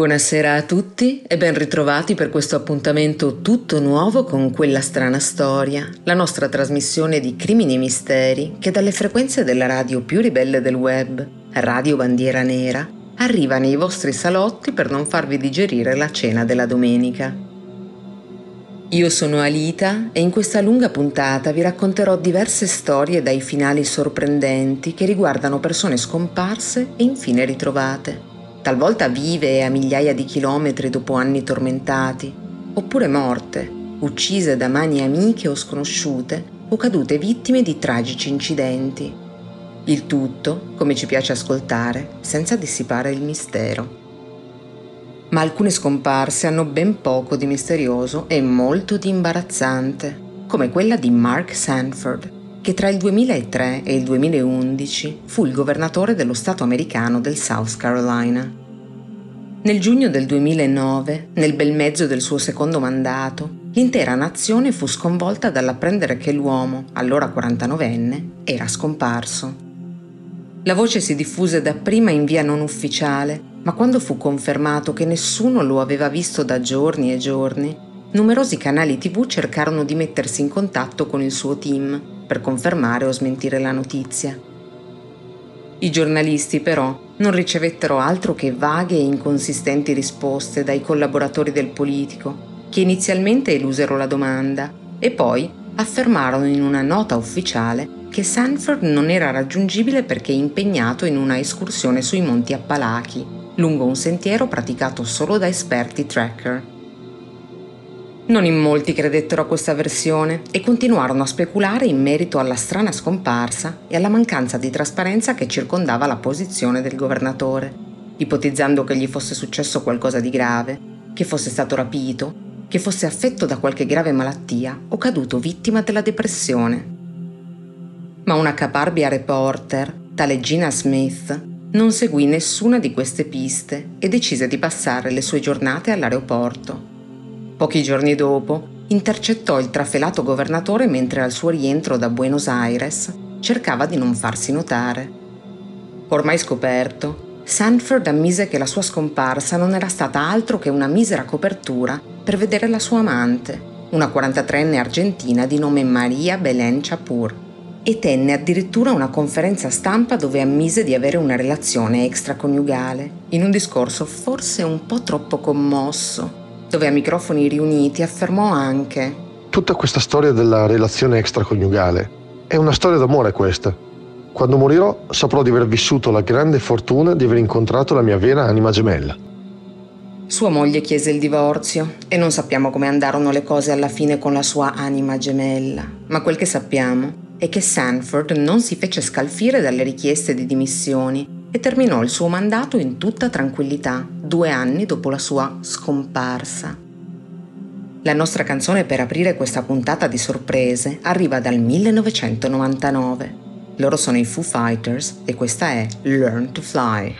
Buonasera a tutti e ben ritrovati per questo appuntamento tutto nuovo con Quella strana storia, la nostra trasmissione di crimini e misteri che dalle frequenze della radio più ribelle del web, Radio Bandiera Nera, arriva nei vostri salotti per non farvi digerire la cena della domenica. Io sono Alita e in questa lunga puntata vi racconterò diverse storie dai finali sorprendenti che riguardano persone scomparse e infine ritrovate talvolta vive a migliaia di chilometri dopo anni tormentati, oppure morte, uccise da mani amiche o sconosciute o cadute vittime di tragici incidenti. Il tutto, come ci piace ascoltare, senza dissipare il mistero. Ma alcune scomparse hanno ben poco di misterioso e molto di imbarazzante, come quella di Mark Sanford, che tra il 2003 e il 2011 fu il governatore dello Stato americano del South Carolina. Nel giugno del 2009, nel bel mezzo del suo secondo mandato, l'intera nazione fu sconvolta dall'apprendere che l'uomo, allora 49enne, era scomparso. La voce si diffuse dapprima in via non ufficiale, ma quando fu confermato che nessuno lo aveva visto da giorni e giorni, numerosi canali tv cercarono di mettersi in contatto con il suo team per confermare o smentire la notizia. I giornalisti però non ricevettero altro che vaghe e inconsistenti risposte dai collaboratori del politico, che inizialmente elusero la domanda e poi affermarono in una nota ufficiale che Sanford non era raggiungibile perché impegnato in una escursione sui Monti Appalachi, lungo un sentiero praticato solo da esperti tracker. Non in molti credettero a questa versione e continuarono a speculare in merito alla strana scomparsa e alla mancanza di trasparenza che circondava la posizione del governatore, ipotizzando che gli fosse successo qualcosa di grave, che fosse stato rapito, che fosse affetto da qualche grave malattia o caduto vittima della depressione. Ma una caparbia reporter, tale Gina Smith, non seguì nessuna di queste piste e decise di passare le sue giornate all'aeroporto Pochi giorni dopo, intercettò il trafelato governatore mentre al suo rientro da Buenos Aires cercava di non farsi notare. Ormai scoperto, Sanford ammise che la sua scomparsa non era stata altro che una misera copertura per vedere la sua amante, una 43enne argentina di nome Maria Belen Chapur, e tenne addirittura una conferenza stampa dove ammise di avere una relazione extraconiugale, in un discorso forse un po' troppo commosso dove a microfoni riuniti affermò anche Tutta questa storia della relazione extraconiugale è una storia d'amore questa. Quando morirò saprò di aver vissuto la grande fortuna di aver incontrato la mia vera anima gemella. Sua moglie chiese il divorzio e non sappiamo come andarono le cose alla fine con la sua anima gemella, ma quel che sappiamo è che Sanford non si fece scalfire dalle richieste di dimissioni e terminò il suo mandato in tutta tranquillità due anni dopo la sua scomparsa. La nostra canzone per aprire questa puntata di sorprese arriva dal 1999. Loro sono i Foo Fighters e questa è Learn to Fly.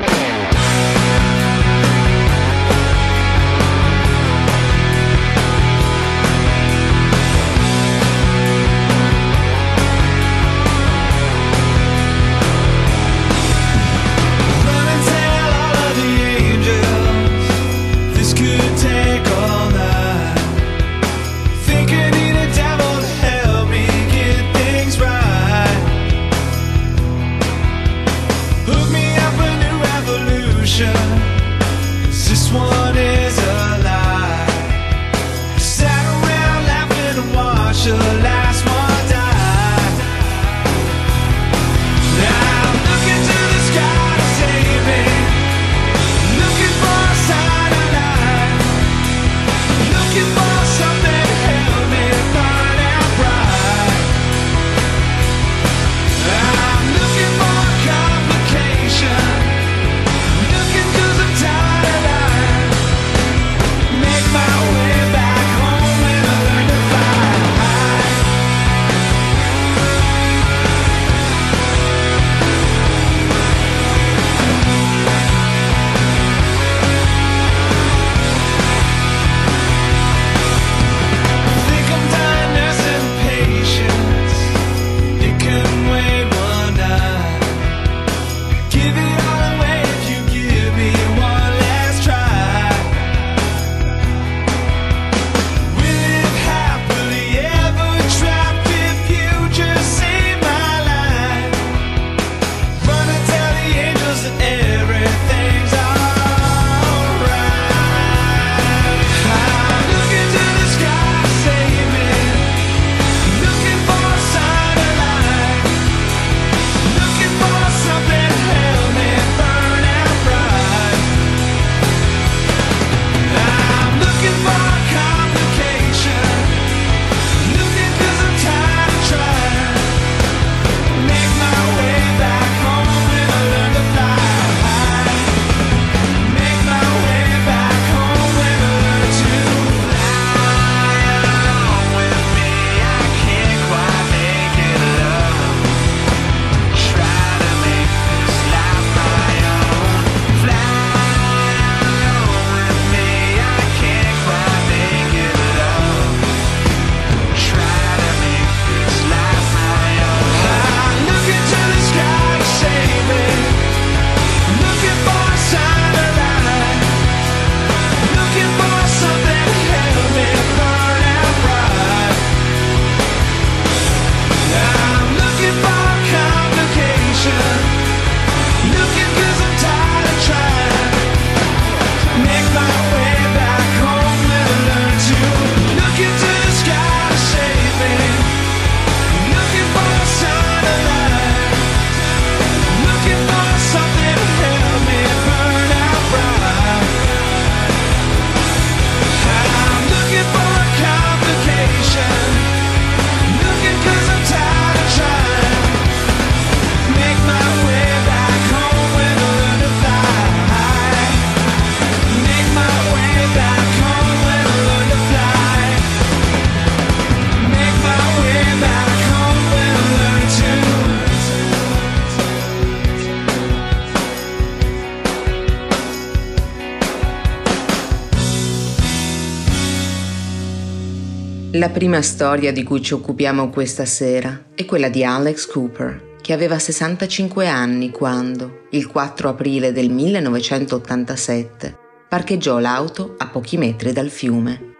La prima storia di cui ci occupiamo questa sera è quella di Alex Cooper, che aveva 65 anni quando, il 4 aprile del 1987, parcheggiò l'auto a pochi metri dal fiume.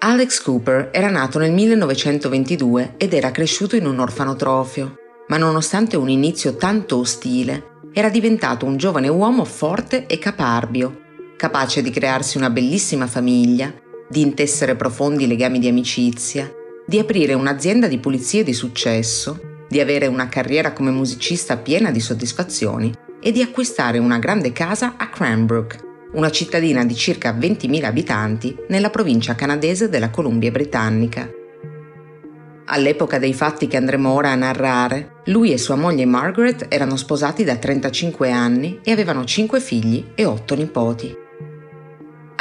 Alex Cooper era nato nel 1922 ed era cresciuto in un orfanotrofio, ma nonostante un inizio tanto ostile, era diventato un giovane uomo forte e caparbio, capace di crearsi una bellissima famiglia, di intessere profondi legami di amicizia, di aprire un'azienda di pulizie di successo, di avere una carriera come musicista piena di soddisfazioni e di acquistare una grande casa a Cranbrook, una cittadina di circa 20.000 abitanti nella provincia canadese della Columbia Britannica. All'epoca dei fatti che andremo ora a narrare, lui e sua moglie Margaret erano sposati da 35 anni e avevano 5 figli e 8 nipoti.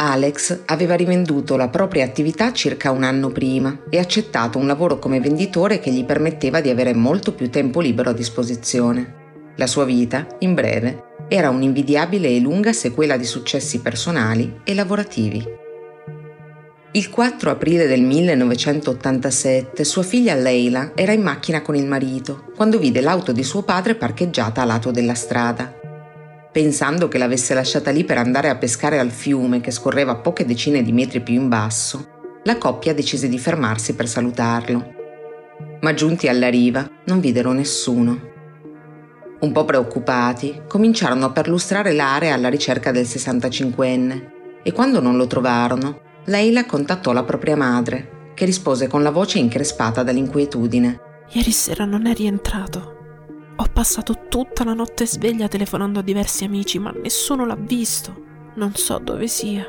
Alex aveva rivenduto la propria attività circa un anno prima e accettato un lavoro come venditore che gli permetteva di avere molto più tempo libero a disposizione. La sua vita, in breve, era un'invidiabile e lunga sequela di successi personali e lavorativi. Il 4 aprile del 1987 sua figlia Leila era in macchina con il marito quando vide l'auto di suo padre parcheggiata a lato della strada pensando che l'avesse lasciata lì per andare a pescare al fiume che scorreva poche decine di metri più in basso, la coppia decise di fermarsi per salutarlo. Ma giunti alla riva non videro nessuno. Un po' preoccupati, cominciarono a perlustrare l'area alla ricerca del 65enne e quando non lo trovarono, Leila contattò la propria madre, che rispose con la voce increspata dall'inquietudine. Ieri sera non è rientrato. Ho passato tutta la notte sveglia telefonando a diversi amici, ma nessuno l'ha visto. Non so dove sia.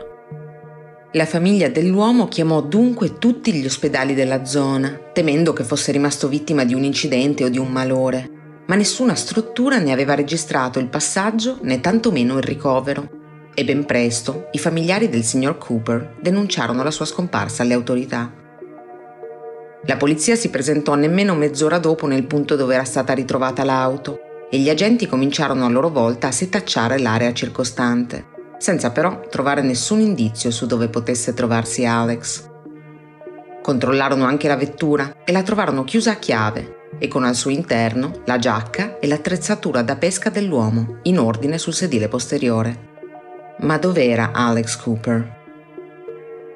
La famiglia dell'uomo chiamò dunque tutti gli ospedali della zona, temendo che fosse rimasto vittima di un incidente o di un malore, ma nessuna struttura ne aveva registrato il passaggio né tantomeno il ricovero. E ben presto i familiari del signor Cooper denunciarono la sua scomparsa alle autorità. La polizia si presentò nemmeno mezz'ora dopo nel punto dove era stata ritrovata l'auto e gli agenti cominciarono a loro volta a setacciare l'area circostante, senza però trovare nessun indizio su dove potesse trovarsi Alex. Controllarono anche la vettura e la trovarono chiusa a chiave e con al suo interno la giacca e l'attrezzatura da pesca dell'uomo in ordine sul sedile posteriore. Ma dov'era Alex Cooper?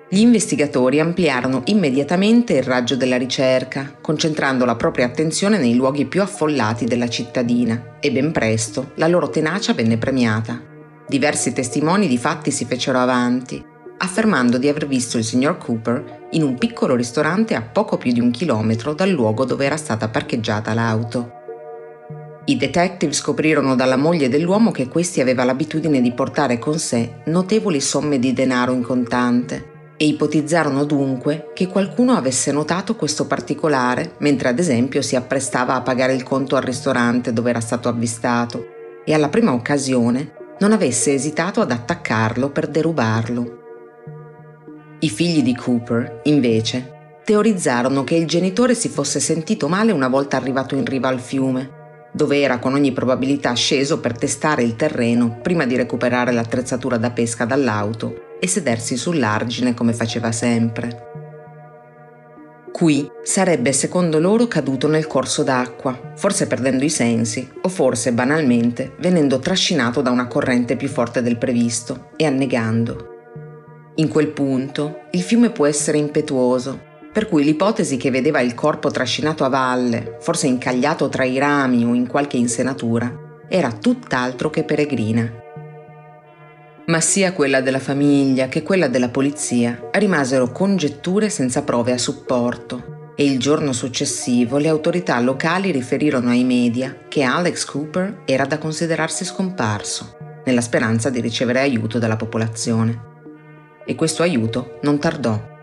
Gli investigatori ampliarono immediatamente il raggio della ricerca, concentrando la propria attenzione nei luoghi più affollati della cittadina e ben presto la loro tenacia venne premiata. Diversi testimoni di fatti si fecero avanti, affermando di aver visto il signor Cooper in un piccolo ristorante a poco più di un chilometro dal luogo dove era stata parcheggiata l'auto. I detective scoprirono dalla moglie dell'uomo che questi aveva l'abitudine di portare con sé notevoli somme di denaro in contante e ipotizzarono dunque che qualcuno avesse notato questo particolare mentre ad esempio si apprestava a pagare il conto al ristorante dove era stato avvistato e alla prima occasione non avesse esitato ad attaccarlo per derubarlo. I figli di Cooper, invece, teorizzarono che il genitore si fosse sentito male una volta arrivato in riva al fiume, dove era con ogni probabilità sceso per testare il terreno prima di recuperare l'attrezzatura da pesca dall'auto e sedersi sull'argine come faceva sempre. Qui sarebbe secondo loro caduto nel corso d'acqua, forse perdendo i sensi o forse banalmente venendo trascinato da una corrente più forte del previsto e annegando. In quel punto il fiume può essere impetuoso, per cui l'ipotesi che vedeva il corpo trascinato a valle, forse incagliato tra i rami o in qualche insenatura, era tutt'altro che peregrina ma sia quella della famiglia che quella della polizia rimasero congetture senza prove a supporto e il giorno successivo le autorità locali riferirono ai media che Alex Cooper era da considerarsi scomparso, nella speranza di ricevere aiuto dalla popolazione. E questo aiuto non tardò.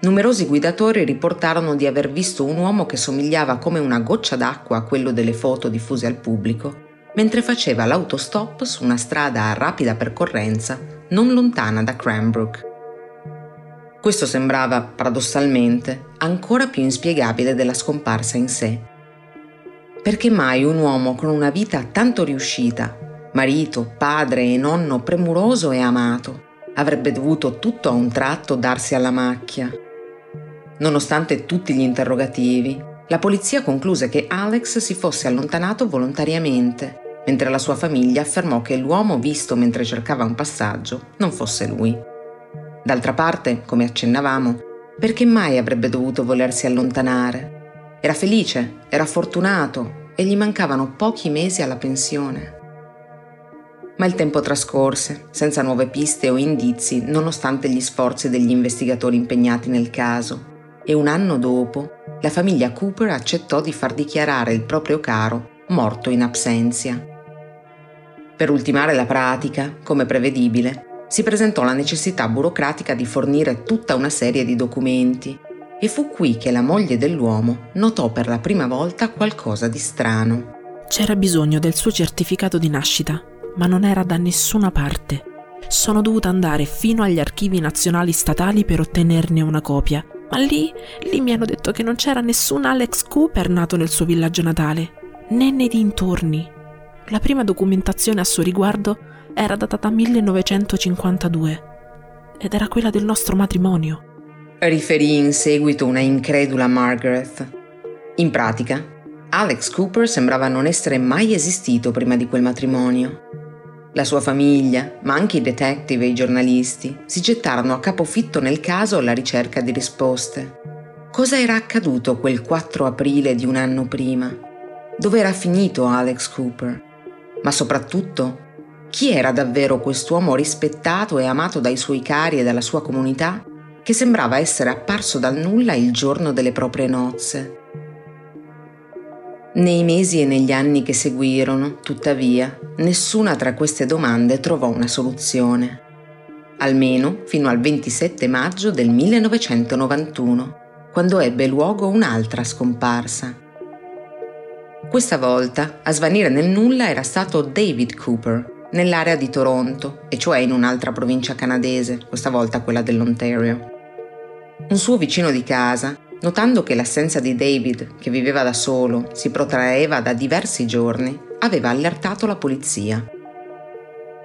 Numerosi guidatori riportarono di aver visto un uomo che somigliava come una goccia d'acqua a quello delle foto diffuse al pubblico mentre faceva l'autostop su una strada a rapida percorrenza non lontana da Cranbrook. Questo sembrava, paradossalmente, ancora più inspiegabile della scomparsa in sé. Perché mai un uomo con una vita tanto riuscita, marito, padre e nonno premuroso e amato, avrebbe dovuto tutto a un tratto darsi alla macchia? Nonostante tutti gli interrogativi, la polizia concluse che Alex si fosse allontanato volontariamente, mentre la sua famiglia affermò che l'uomo visto mentre cercava un passaggio non fosse lui. D'altra parte, come accennavamo, perché mai avrebbe dovuto volersi allontanare? Era felice, era fortunato e gli mancavano pochi mesi alla pensione. Ma il tempo trascorse, senza nuove piste o indizi, nonostante gli sforzi degli investigatori impegnati nel caso, e un anno dopo la famiglia Cooper accettò di far dichiarare il proprio caro morto in absenzia. Per ultimare la pratica, come prevedibile, si presentò la necessità burocratica di fornire tutta una serie di documenti e fu qui che la moglie dell'uomo notò per la prima volta qualcosa di strano. C'era bisogno del suo certificato di nascita, ma non era da nessuna parte. Sono dovuta andare fino agli archivi nazionali statali per ottenerne una copia ma lì, lì mi hanno detto che non c'era nessun Alex Cooper nato nel suo villaggio natale, né nei dintorni. La prima documentazione a suo riguardo era datata 1952 ed era quella del nostro matrimonio. Riferì in seguito una incredula Margaret. In pratica, Alex Cooper sembrava non essere mai esistito prima di quel matrimonio. La sua famiglia, ma anche i detective e i giornalisti, si gettarono a capofitto nel caso alla ricerca di risposte. Cosa era accaduto quel 4 aprile di un anno prima? Dove era finito Alex Cooper? Ma soprattutto, chi era davvero quest'uomo rispettato e amato dai suoi cari e dalla sua comunità, che sembrava essere apparso dal nulla il giorno delle proprie nozze? Nei mesi e negli anni che seguirono, tuttavia, nessuna tra queste domande trovò una soluzione. Almeno fino al 27 maggio del 1991, quando ebbe luogo un'altra scomparsa. Questa volta a svanire nel nulla era stato David Cooper, nell'area di Toronto, e cioè in un'altra provincia canadese, questa volta quella dell'Ontario. Un suo vicino di casa Notando che l'assenza di David, che viveva da solo, si protraeva da diversi giorni, aveva allertato la polizia.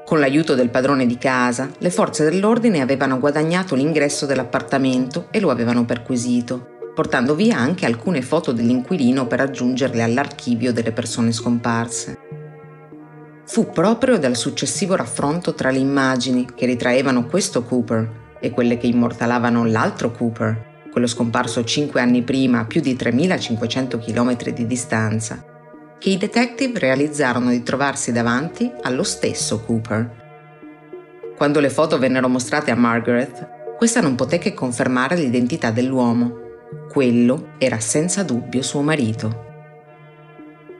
Con l'aiuto del padrone di casa, le forze dell'ordine avevano guadagnato l'ingresso dell'appartamento e lo avevano perquisito, portando via anche alcune foto dell'inquilino per aggiungerle all'archivio delle persone scomparse. Fu proprio dal successivo raffronto tra le immagini che ritraevano questo Cooper e quelle che immortalavano l'altro Cooper quello scomparso cinque anni prima a più di 3500 km di distanza, che i detective realizzarono di trovarsi davanti allo stesso Cooper. Quando le foto vennero mostrate a Margaret, questa non poté che confermare l'identità dell'uomo. Quello era senza dubbio suo marito.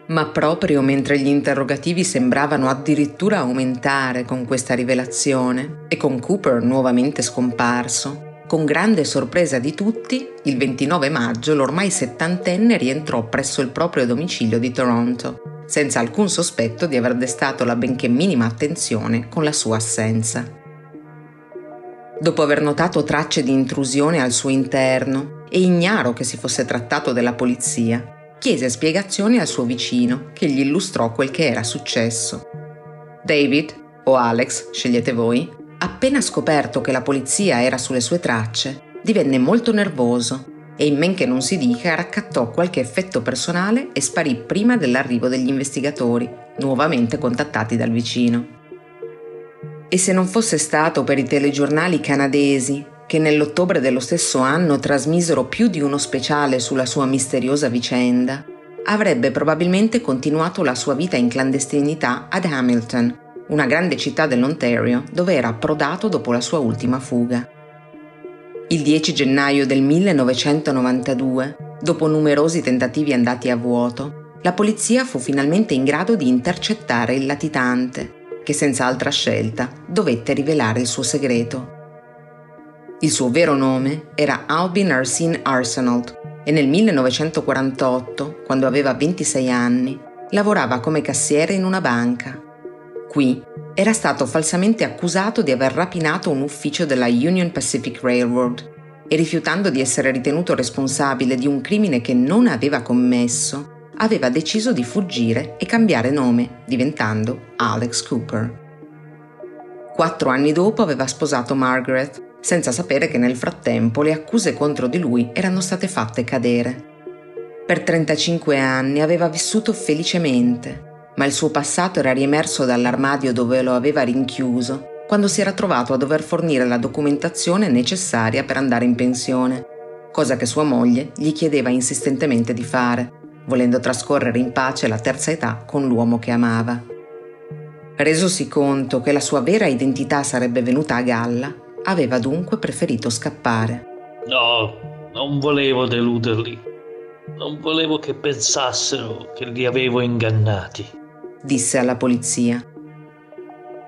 Ma proprio mentre gli interrogativi sembravano addirittura aumentare con questa rivelazione e con Cooper nuovamente scomparso, con grande sorpresa di tutti, il 29 maggio l'ormai settantenne rientrò presso il proprio domicilio di Toronto, senza alcun sospetto di aver destato la benché minima attenzione con la sua assenza. Dopo aver notato tracce di intrusione al suo interno e ignaro che si fosse trattato della polizia, chiese spiegazioni al suo vicino che gli illustrò quel che era successo. David, o Alex, scegliete voi, appena scoperto che la polizia era sulle sue tracce, divenne molto nervoso e in men che non si dica raccattò qualche effetto personale e sparì prima dell'arrivo degli investigatori, nuovamente contattati dal vicino. E se non fosse stato per i telegiornali canadesi che nell'ottobre dello stesso anno trasmisero più di uno speciale sulla sua misteriosa vicenda, avrebbe probabilmente continuato la sua vita in clandestinità ad Hamilton, una grande città dell'Ontario dove era approdato dopo la sua ultima fuga. Il 10 gennaio del 1992, dopo numerosi tentativi andati a vuoto, la polizia fu finalmente in grado di intercettare il latitante, che senza altra scelta dovette rivelare il suo segreto. Il suo vero nome era Albin Arsene Arsenault e nel 1948, quando aveva 26 anni, lavorava come cassiere in una banca. Qui era stato falsamente accusato di aver rapinato un ufficio della Union Pacific Railroad e rifiutando di essere ritenuto responsabile di un crimine che non aveva commesso, aveva deciso di fuggire e cambiare nome, diventando Alex Cooper. Quattro anni dopo aveva sposato Margaret, senza sapere che nel frattempo le accuse contro di lui erano state fatte cadere. Per 35 anni aveva vissuto felicemente, ma il suo passato era riemerso dall'armadio dove lo aveva rinchiuso quando si era trovato a dover fornire la documentazione necessaria per andare in pensione, cosa che sua moglie gli chiedeva insistentemente di fare, volendo trascorrere in pace la terza età con l'uomo che amava. Resosi conto che la sua vera identità sarebbe venuta a galla, aveva dunque preferito scappare. No, non volevo deluderli. Non volevo che pensassero che li avevo ingannati, disse alla polizia.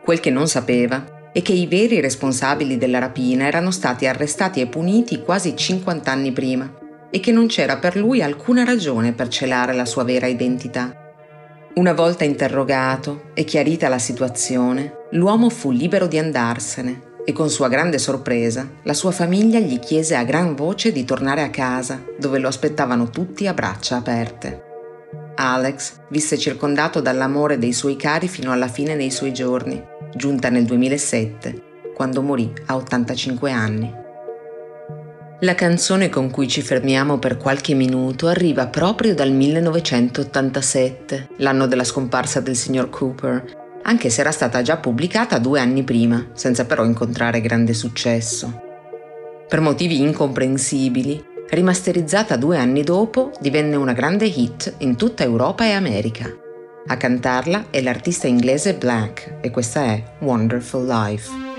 Quel che non sapeva è che i veri responsabili della rapina erano stati arrestati e puniti quasi 50 anni prima e che non c'era per lui alcuna ragione per celare la sua vera identità. Una volta interrogato e chiarita la situazione, l'uomo fu libero di andarsene e con sua grande sorpresa la sua famiglia gli chiese a gran voce di tornare a casa, dove lo aspettavano tutti a braccia aperte. Alex visse circondato dall'amore dei suoi cari fino alla fine dei suoi giorni, giunta nel 2007, quando morì a 85 anni. La canzone con cui ci fermiamo per qualche minuto arriva proprio dal 1987, l'anno della scomparsa del signor Cooper, anche se era stata già pubblicata due anni prima, senza però incontrare grande successo. Per motivi incomprensibili, rimasterizzata due anni dopo, divenne una grande hit in tutta Europa e America. A cantarla è l'artista inglese Black e questa è Wonderful Life.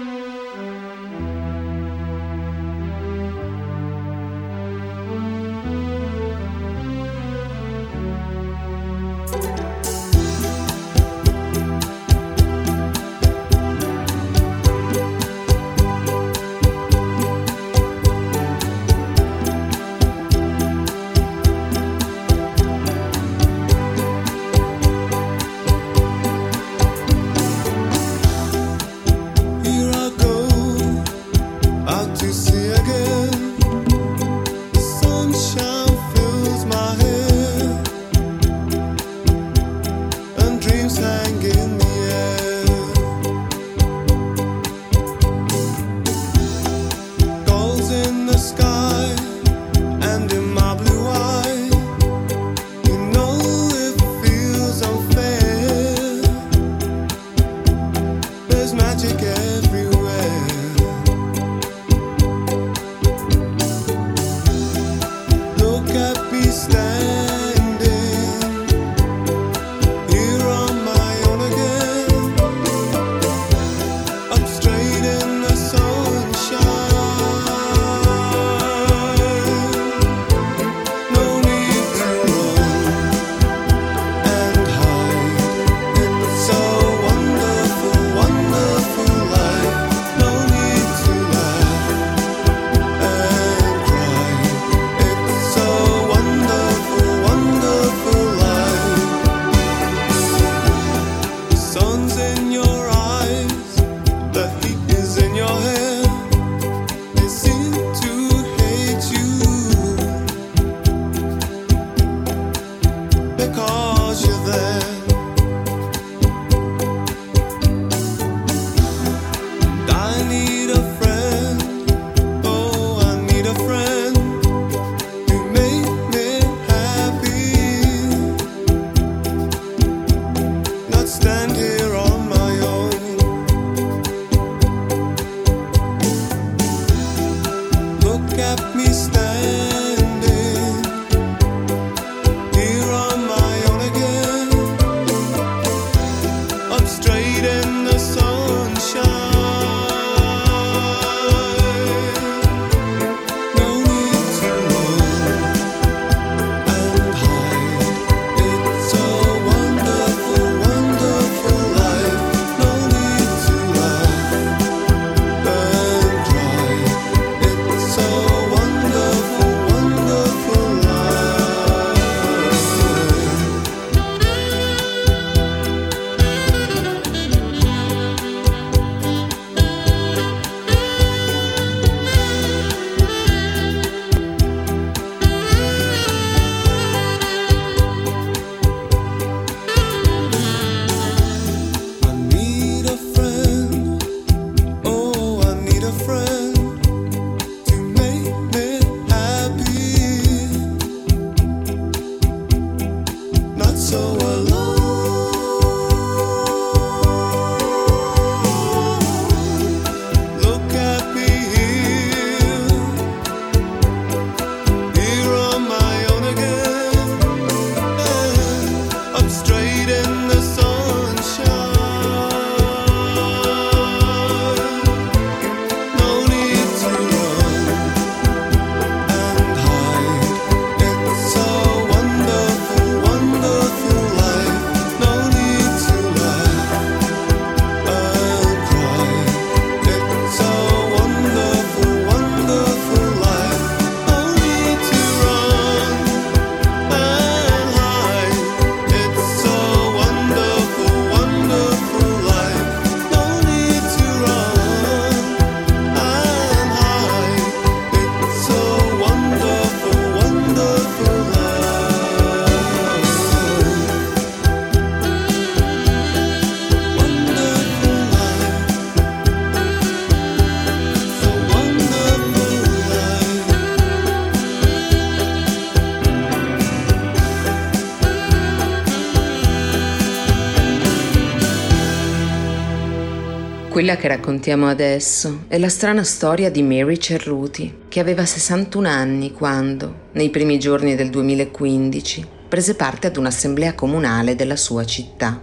Quella che raccontiamo adesso è la strana storia di Mary Cerruti, che aveva 61 anni quando, nei primi giorni del 2015, prese parte ad un'assemblea comunale della sua città.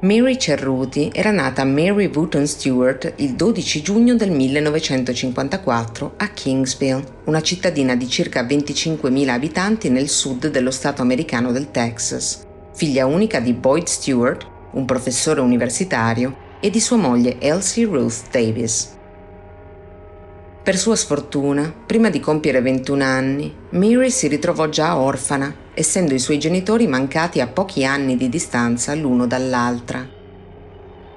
Mary Cerruti era nata Mary Wooton Stewart il 12 giugno del 1954 a Kingsville, una cittadina di circa 25.000 abitanti nel sud dello stato americano del Texas, figlia unica di Boyd Stewart, un professore universitario, e di sua moglie Elsie Ruth Davis. Per sua sfortuna, prima di compiere 21 anni, Mary si ritrovò già orfana, essendo i suoi genitori mancati a pochi anni di distanza l'uno dall'altra.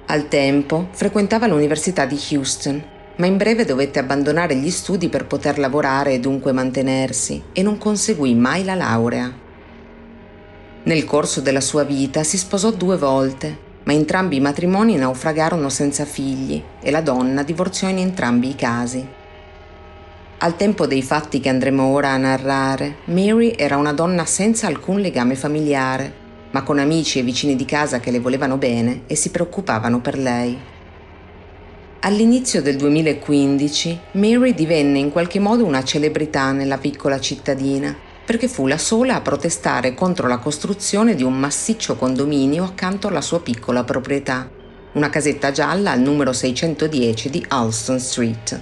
Al tempo frequentava l'Università di Houston, ma in breve dovette abbandonare gli studi per poter lavorare e dunque mantenersi e non conseguì mai la laurea. Nel corso della sua vita si sposò due volte ma entrambi i matrimoni naufragarono senza figli e la donna divorziò in entrambi i casi. Al tempo dei fatti che andremo ora a narrare, Mary era una donna senza alcun legame familiare, ma con amici e vicini di casa che le volevano bene e si preoccupavano per lei. All'inizio del 2015, Mary divenne in qualche modo una celebrità nella piccola cittadina perché fu la sola a protestare contro la costruzione di un massiccio condominio accanto alla sua piccola proprietà, una casetta gialla al numero 610 di Alston Street.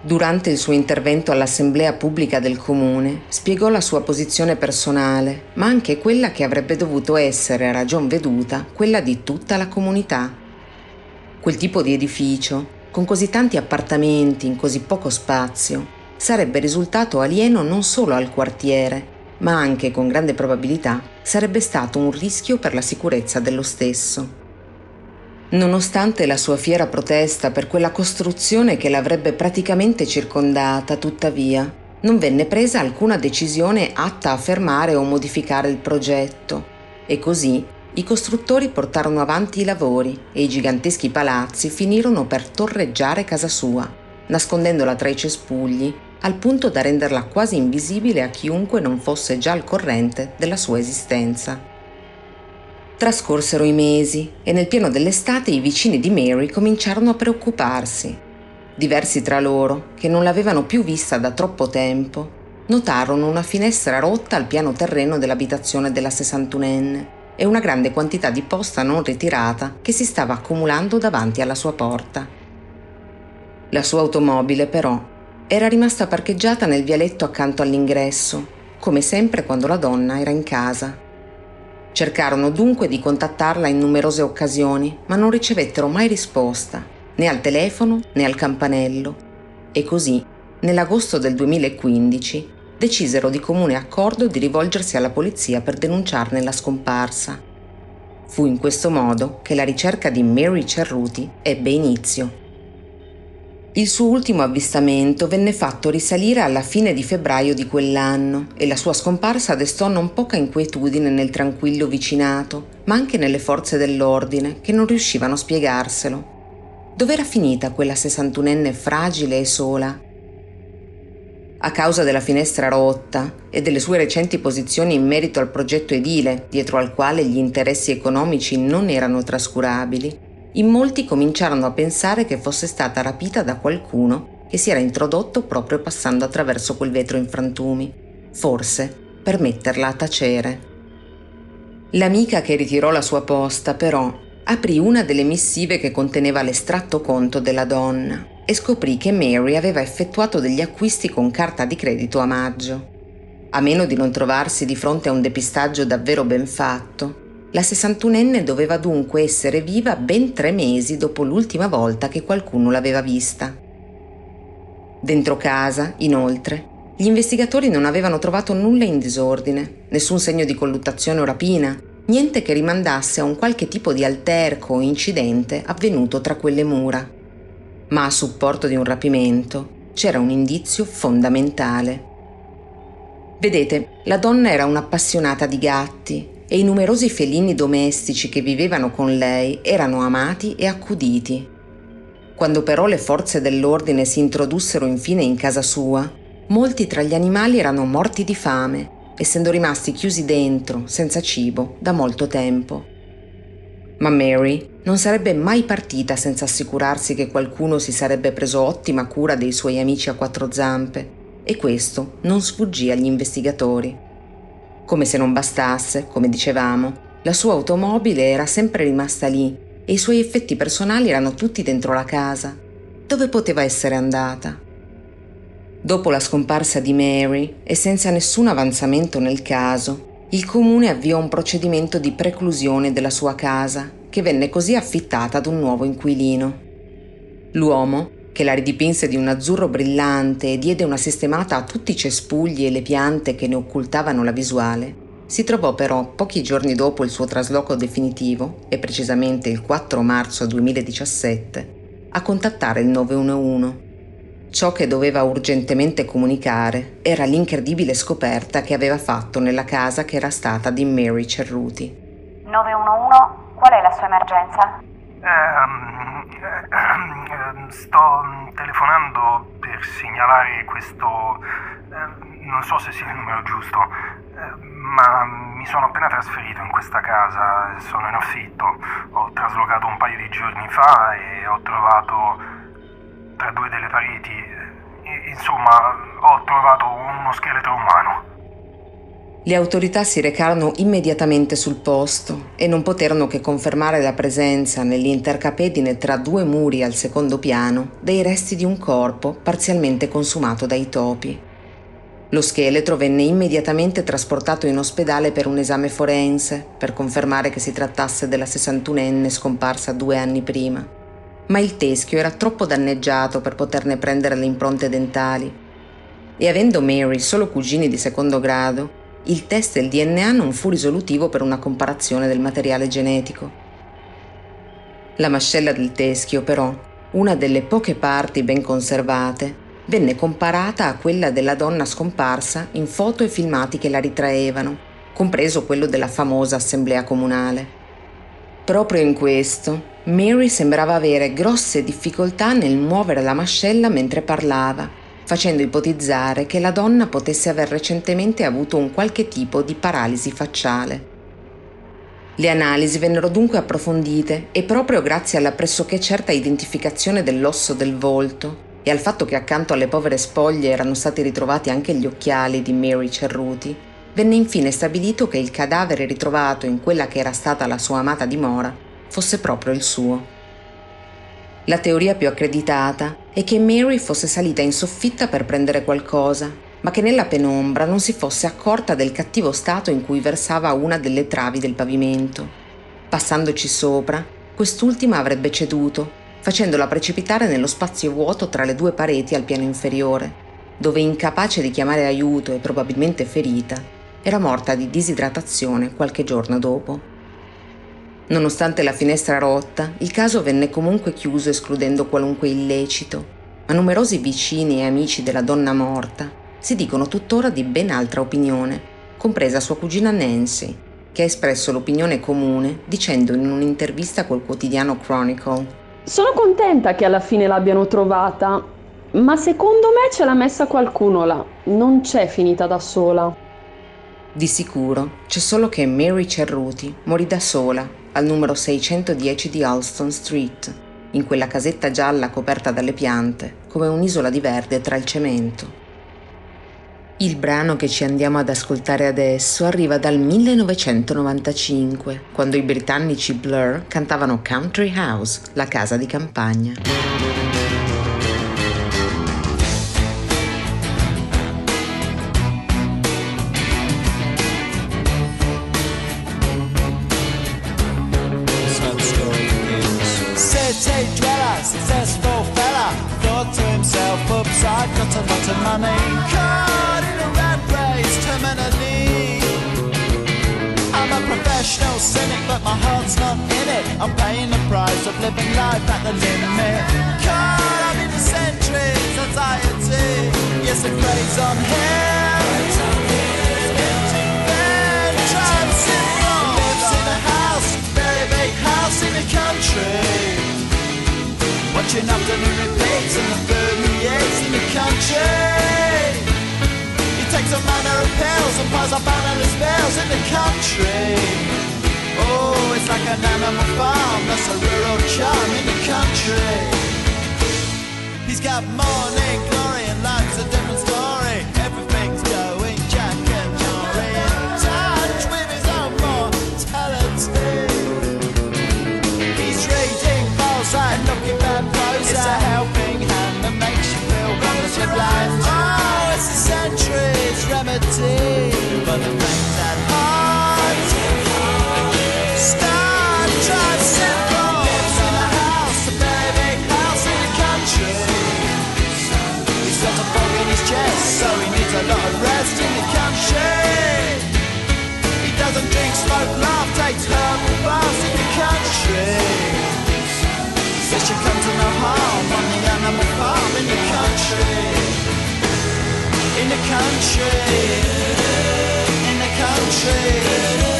Durante il suo intervento all'assemblea pubblica del comune, spiegò la sua posizione personale, ma anche quella che avrebbe dovuto essere, a ragion veduta, quella di tutta la comunità. Quel tipo di edificio, con così tanti appartamenti in così poco spazio, sarebbe risultato alieno non solo al quartiere, ma anche con grande probabilità sarebbe stato un rischio per la sicurezza dello stesso. Nonostante la sua fiera protesta per quella costruzione che l'avrebbe praticamente circondata, tuttavia, non venne presa alcuna decisione atta a fermare o modificare il progetto e così i costruttori portarono avanti i lavori e i giganteschi palazzi finirono per torreggiare casa sua, nascondendola tra i cespugli al punto da renderla quasi invisibile a chiunque non fosse già al corrente della sua esistenza. Trascorsero i mesi e nel pieno dell'estate i vicini di Mary cominciarono a preoccuparsi. Diversi tra loro, che non l'avevano più vista da troppo tempo, notarono una finestra rotta al piano terreno dell'abitazione della sessantunenne e una grande quantità di posta non ritirata che si stava accumulando davanti alla sua porta. La sua automobile, però, era rimasta parcheggiata nel vialetto accanto all'ingresso, come sempre quando la donna era in casa. Cercarono dunque di contattarla in numerose occasioni, ma non ricevettero mai risposta, né al telefono né al campanello. E così, nell'agosto del 2015, decisero di comune accordo di rivolgersi alla polizia per denunciarne la scomparsa. Fu in questo modo che la ricerca di Mary Cerruti ebbe inizio. Il suo ultimo avvistamento venne fatto risalire alla fine di febbraio di quell'anno e la sua scomparsa destò non poca inquietudine nel tranquillo vicinato, ma anche nelle forze dell'ordine, che non riuscivano a spiegarselo. Dov'era finita quella sessantunenne fragile e sola? A causa della finestra rotta e delle sue recenti posizioni in merito al progetto edile, dietro al quale gli interessi economici non erano trascurabili, in molti cominciarono a pensare che fosse stata rapita da qualcuno che si era introdotto proprio passando attraverso quel vetro in frantumi, forse per metterla a tacere. L'amica che ritirò la sua posta, però, aprì una delle missive che conteneva l'estratto conto della donna e scoprì che Mary aveva effettuato degli acquisti con carta di credito a maggio. A meno di non trovarsi di fronte a un depistaggio davvero ben fatto, la sessantunenne doveva dunque essere viva ben tre mesi dopo l'ultima volta che qualcuno l'aveva vista. Dentro casa, inoltre, gli investigatori non avevano trovato nulla in disordine, nessun segno di colluttazione o rapina, niente che rimandasse a un qualche tipo di alterco o incidente avvenuto tra quelle mura. Ma a supporto di un rapimento c'era un indizio fondamentale. Vedete, la donna era un'appassionata di gatti e i numerosi felini domestici che vivevano con lei erano amati e accuditi. Quando però le forze dell'ordine si introdussero infine in casa sua, molti tra gli animali erano morti di fame, essendo rimasti chiusi dentro, senza cibo, da molto tempo. Ma Mary non sarebbe mai partita senza assicurarsi che qualcuno si sarebbe preso ottima cura dei suoi amici a quattro zampe, e questo non sfuggì agli investigatori. Come se non bastasse, come dicevamo, la sua automobile era sempre rimasta lì e i suoi effetti personali erano tutti dentro la casa. Dove poteva essere andata? Dopo la scomparsa di Mary e senza nessun avanzamento nel caso, il comune avviò un procedimento di preclusione della sua casa, che venne così affittata ad un nuovo inquilino. L'uomo, che la ridipinse di un azzurro brillante e diede una sistemata a tutti i cespugli e le piante che ne occultavano la visuale, si trovò però pochi giorni dopo il suo trasloco definitivo, e precisamente il 4 marzo 2017, a contattare il 911 Ciò che doveva urgentemente comunicare era l'incredibile scoperta che aveva fatto nella casa che era stata di Mary Cerruti. 911, qual è la sua emergenza? Uh, sto telefonando per segnalare questo... Uh, non so se sia il numero giusto, uh, ma mi sono appena trasferito in questa casa, sono in affitto. Ho traslocato un paio di giorni fa e ho trovato tra due delle pareti. Insomma, ho trovato uno scheletro umano. Le autorità si recarono immediatamente sul posto e non poterono che confermare la presenza nell'intercapedine tra due muri al secondo piano dei resti di un corpo parzialmente consumato dai topi. Lo scheletro venne immediatamente trasportato in ospedale per un esame forense per confermare che si trattasse della 61enne scomparsa due anni prima ma il teschio era troppo danneggiato per poterne prendere le impronte dentali. E avendo Mary solo cugini di secondo grado, il test del DNA non fu risolutivo per una comparazione del materiale genetico. La mascella del teschio, però, una delle poche parti ben conservate, venne comparata a quella della donna scomparsa in foto e filmati che la ritraevano, compreso quello della famosa assemblea comunale. Proprio in questo, Mary sembrava avere grosse difficoltà nel muovere la mascella mentre parlava, facendo ipotizzare che la donna potesse aver recentemente avuto un qualche tipo di paralisi facciale. Le analisi vennero dunque approfondite e proprio grazie alla pressoché certa identificazione dell'osso del volto e al fatto che accanto alle povere spoglie erano stati ritrovati anche gli occhiali di Mary Cerruti, venne infine stabilito che il cadavere ritrovato in quella che era stata la sua amata dimora fosse proprio il suo. La teoria più accreditata è che Mary fosse salita in soffitta per prendere qualcosa, ma che nella penombra non si fosse accorta del cattivo stato in cui versava una delle travi del pavimento. Passandoci sopra, quest'ultima avrebbe ceduto, facendola precipitare nello spazio vuoto tra le due pareti al piano inferiore, dove incapace di chiamare aiuto e probabilmente ferita, era morta di disidratazione qualche giorno dopo. Nonostante la finestra rotta, il caso venne comunque chiuso escludendo qualunque illecito, ma numerosi vicini e amici della donna morta si dicono tuttora di ben altra opinione, compresa sua cugina Nancy, che ha espresso l'opinione comune dicendo in un'intervista col quotidiano Chronicle Sono contenta che alla fine l'abbiano trovata, ma secondo me ce l'ha messa qualcuno là, non c'è finita da sola. Di sicuro c'è solo che Mary Cerruti morì da sola al numero 610 di Alston Street, in quella casetta gialla coperta dalle piante, come un'isola di verde tra il cemento. Il brano che ci andiamo ad ascoltare adesso arriva dal 1995, quando i britannici Blur cantavano Country House, la casa di campagna. A manner of pills and piles up analyst bills in the country. Oh, it's like an animal farm, that's a rural charm in the country. He's got morning glory and life's a different story. Everything's going Jack and Jory in touch with his own mortality. He's reading bullseye and looking bad prose. It's a helping hand that makes you feel wonderfully blind. Says you come to no harm on the animal farm in the country. In the country. In the country.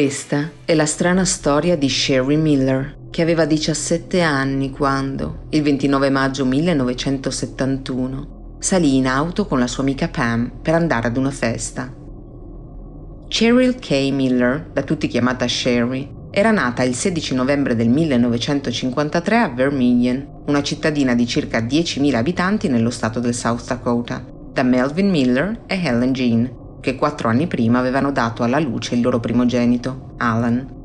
Questa è la strana storia di Sherry Miller, che aveva 17 anni quando, il 29 maggio 1971, salì in auto con la sua amica Pam per andare ad una festa. Cheryl K. Miller, da tutti chiamata Sherry, era nata il 16 novembre del 1953 a Vermilion, una cittadina di circa 10.000 abitanti nello stato del South Dakota, da Melvin Miller e Helen Jean, che quattro anni prima avevano dato alla luce il loro primogenito, Alan.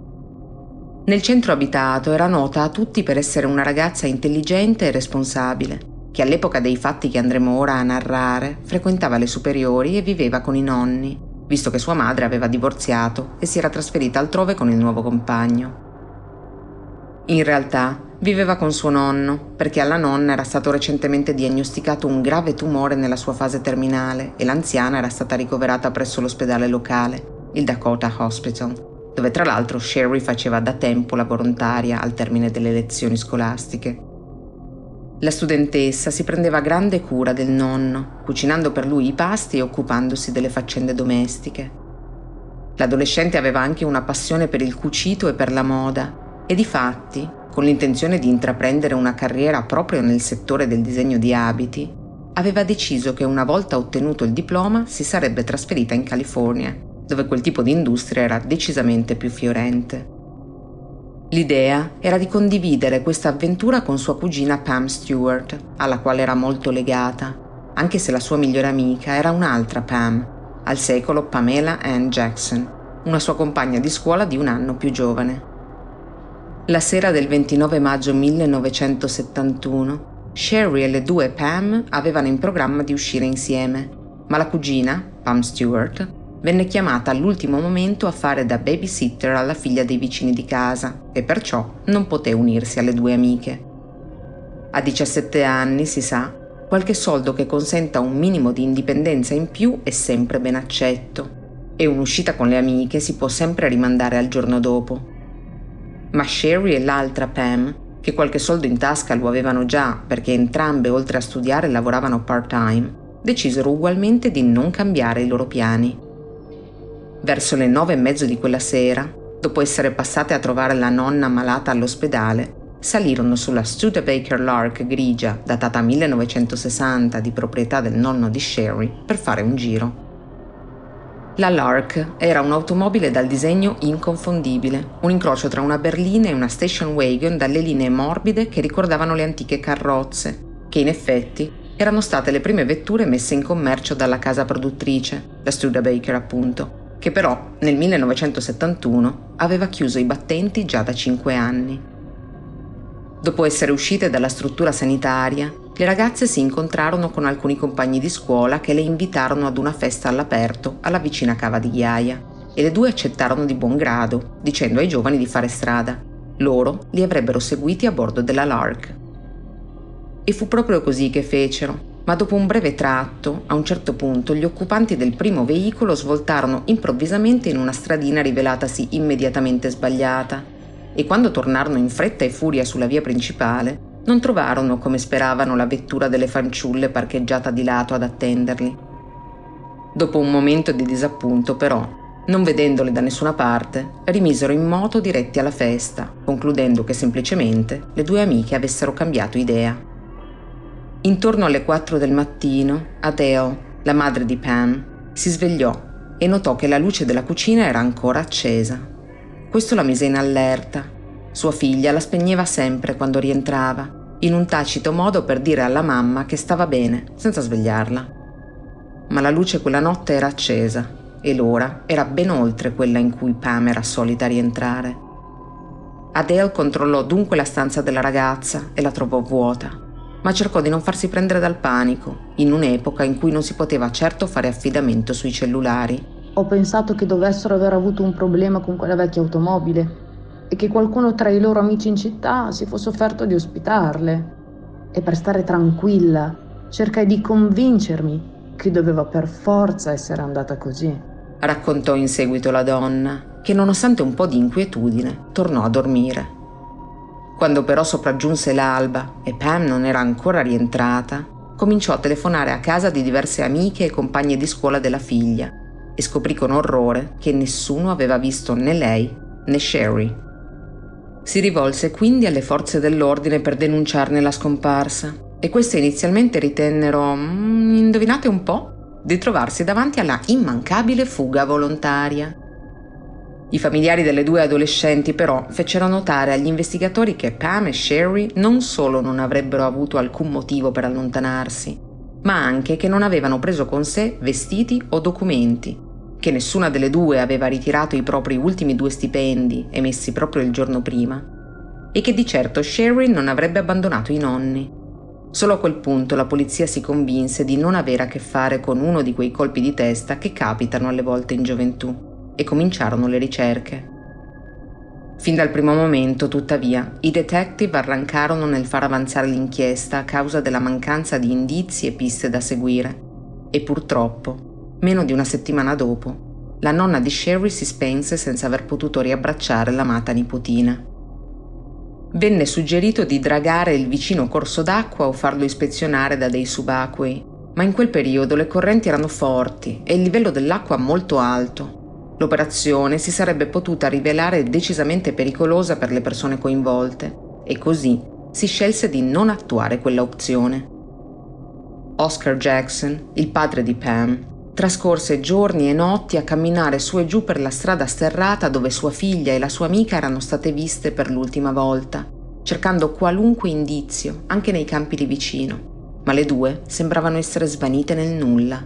Nel centro abitato era nota a tutti per essere una ragazza intelligente e responsabile, che all'epoca dei fatti che andremo ora a narrare frequentava le superiori e viveva con i nonni, visto che sua madre aveva divorziato e si era trasferita altrove con il nuovo compagno. In realtà viveva con suo nonno, perché alla nonna era stato recentemente diagnosticato un grave tumore nella sua fase terminale e l'anziana era stata ricoverata presso l'ospedale locale, il Dakota Hospital, dove tra l'altro Sherry faceva da tempo la volontaria al termine delle lezioni scolastiche. La studentessa si prendeva grande cura del nonno, cucinando per lui i pasti e occupandosi delle faccende domestiche. L'adolescente aveva anche una passione per il cucito e per la moda e di fatti, con l'intenzione di intraprendere una carriera proprio nel settore del disegno di abiti, aveva deciso che una volta ottenuto il diploma si sarebbe trasferita in California, dove quel tipo di industria era decisamente più fiorente. L'idea era di condividere questa avventura con sua cugina Pam Stewart, alla quale era molto legata, anche se la sua migliore amica era un'altra Pam, al secolo Pamela Ann Jackson, una sua compagna di scuola di un anno più giovane. La sera del 29 maggio 1971, Sherry e le due Pam avevano in programma di uscire insieme, ma la cugina, Pam Stewart, venne chiamata all'ultimo momento a fare da babysitter alla figlia dei vicini di casa e perciò non poté unirsi alle due amiche. A 17 anni, si sa, qualche soldo che consenta un minimo di indipendenza in più è sempre ben accetto. e un'uscita con le amiche si può sempre rimandare al giorno dopo. Ma Sherry e l'altra Pam, che qualche soldo in tasca lo avevano già perché entrambe oltre a studiare lavoravano part-time, decisero ugualmente di non cambiare i loro piani. Verso le nove e mezzo di quella sera, dopo essere passate a trovare la nonna malata all'ospedale, salirono sulla Studebaker Lark grigia, datata 1960 di proprietà del nonno di Sherry, per fare un giro. La Lark era un'automobile dal disegno inconfondibile, un incrocio tra una berlina e una station wagon dalle linee morbide che ricordavano le antiche carrozze, che in effetti erano state le prime vetture messe in commercio dalla casa produttrice, la Studebaker appunto, che però nel 1971 aveva chiuso i battenti già da cinque anni. Dopo essere uscite dalla struttura sanitaria, le ragazze si incontrarono con alcuni compagni di scuola che le invitarono ad una festa all'aperto alla vicina cava di Ghiaia e le due accettarono di buon grado, dicendo ai giovani di fare strada. Loro li avrebbero seguiti a bordo della Lark. E fu proprio così che fecero, ma dopo un breve tratto, a un certo punto, gli occupanti del primo veicolo svoltarono improvvisamente in una stradina rivelatasi immediatamente sbagliata e quando tornarono in fretta e furia sulla via principale, non trovarono come speravano la vettura delle fanciulle parcheggiata di lato ad attenderli. Dopo un momento di disappunto, però, non vedendole da nessuna parte, rimisero in moto diretti alla festa, concludendo che semplicemente le due amiche avessero cambiato idea. Intorno alle 4 del mattino, Adele, la madre di Pam, si svegliò e notò che la luce della cucina era ancora accesa. Questo la mise in allerta. Sua figlia la spegneva sempre quando rientrava, in un tacito modo per dire alla mamma che stava bene, senza svegliarla. Ma la luce quella notte era accesa e l'ora era ben oltre quella in cui Pam era solita rientrare. Adele controllò dunque la stanza della ragazza e la trovò vuota, ma cercò di non farsi prendere dal panico, in un'epoca in cui non si poteva certo fare affidamento sui cellulari ho pensato che dovessero aver avuto un problema con quella vecchia automobile e che qualcuno tra i loro amici in città si fosse offerto di ospitarle. E per stare tranquilla cercai di convincermi che doveva per forza essere andata così. Raccontò in seguito la donna, che nonostante un po' di inquietudine tornò a dormire. Quando però sopraggiunse l'alba e Pam non era ancora rientrata, cominciò a telefonare a casa di diverse amiche e compagne di scuola della figlia e scoprì con orrore che nessuno aveva visto né lei né Sherry. Si rivolse quindi alle forze dell'ordine per denunciarne la scomparsa e queste inizialmente ritennero, mm, indovinate un po', di trovarsi davanti alla immancabile fuga volontaria. I familiari delle due adolescenti però fecero notare agli investigatori che Pam e Sherry non solo non avrebbero avuto alcun motivo per allontanarsi, ma anche che non avevano preso con sé vestiti o documenti che nessuna delle due aveva ritirato i propri ultimi due stipendi emessi proprio il giorno prima, e che di certo Sherry non avrebbe abbandonato i nonni. Solo a quel punto la polizia si convinse di non avere a che fare con uno di quei colpi di testa che capitano alle volte in gioventù e cominciarono le ricerche. Fin dal primo momento, tuttavia, i detective arrancarono nel far avanzare l'inchiesta a causa della mancanza di indizi e piste da seguire e purtroppo Meno di una settimana dopo, la nonna di Sherry si spense senza aver potuto riabbracciare l'amata nipotina. Venne suggerito di dragare il vicino corso d'acqua o farlo ispezionare da dei subacquei, ma in quel periodo le correnti erano forti e il livello dell'acqua molto alto. L'operazione si sarebbe potuta rivelare decisamente pericolosa per le persone coinvolte e così si scelse di non attuare quella opzione. Oscar Jackson, il padre di Pam, Trascorse giorni e notti a camminare su e giù per la strada sterrata dove sua figlia e la sua amica erano state viste per l'ultima volta, cercando qualunque indizio, anche nei campi lì vicino, ma le due sembravano essere svanite nel nulla.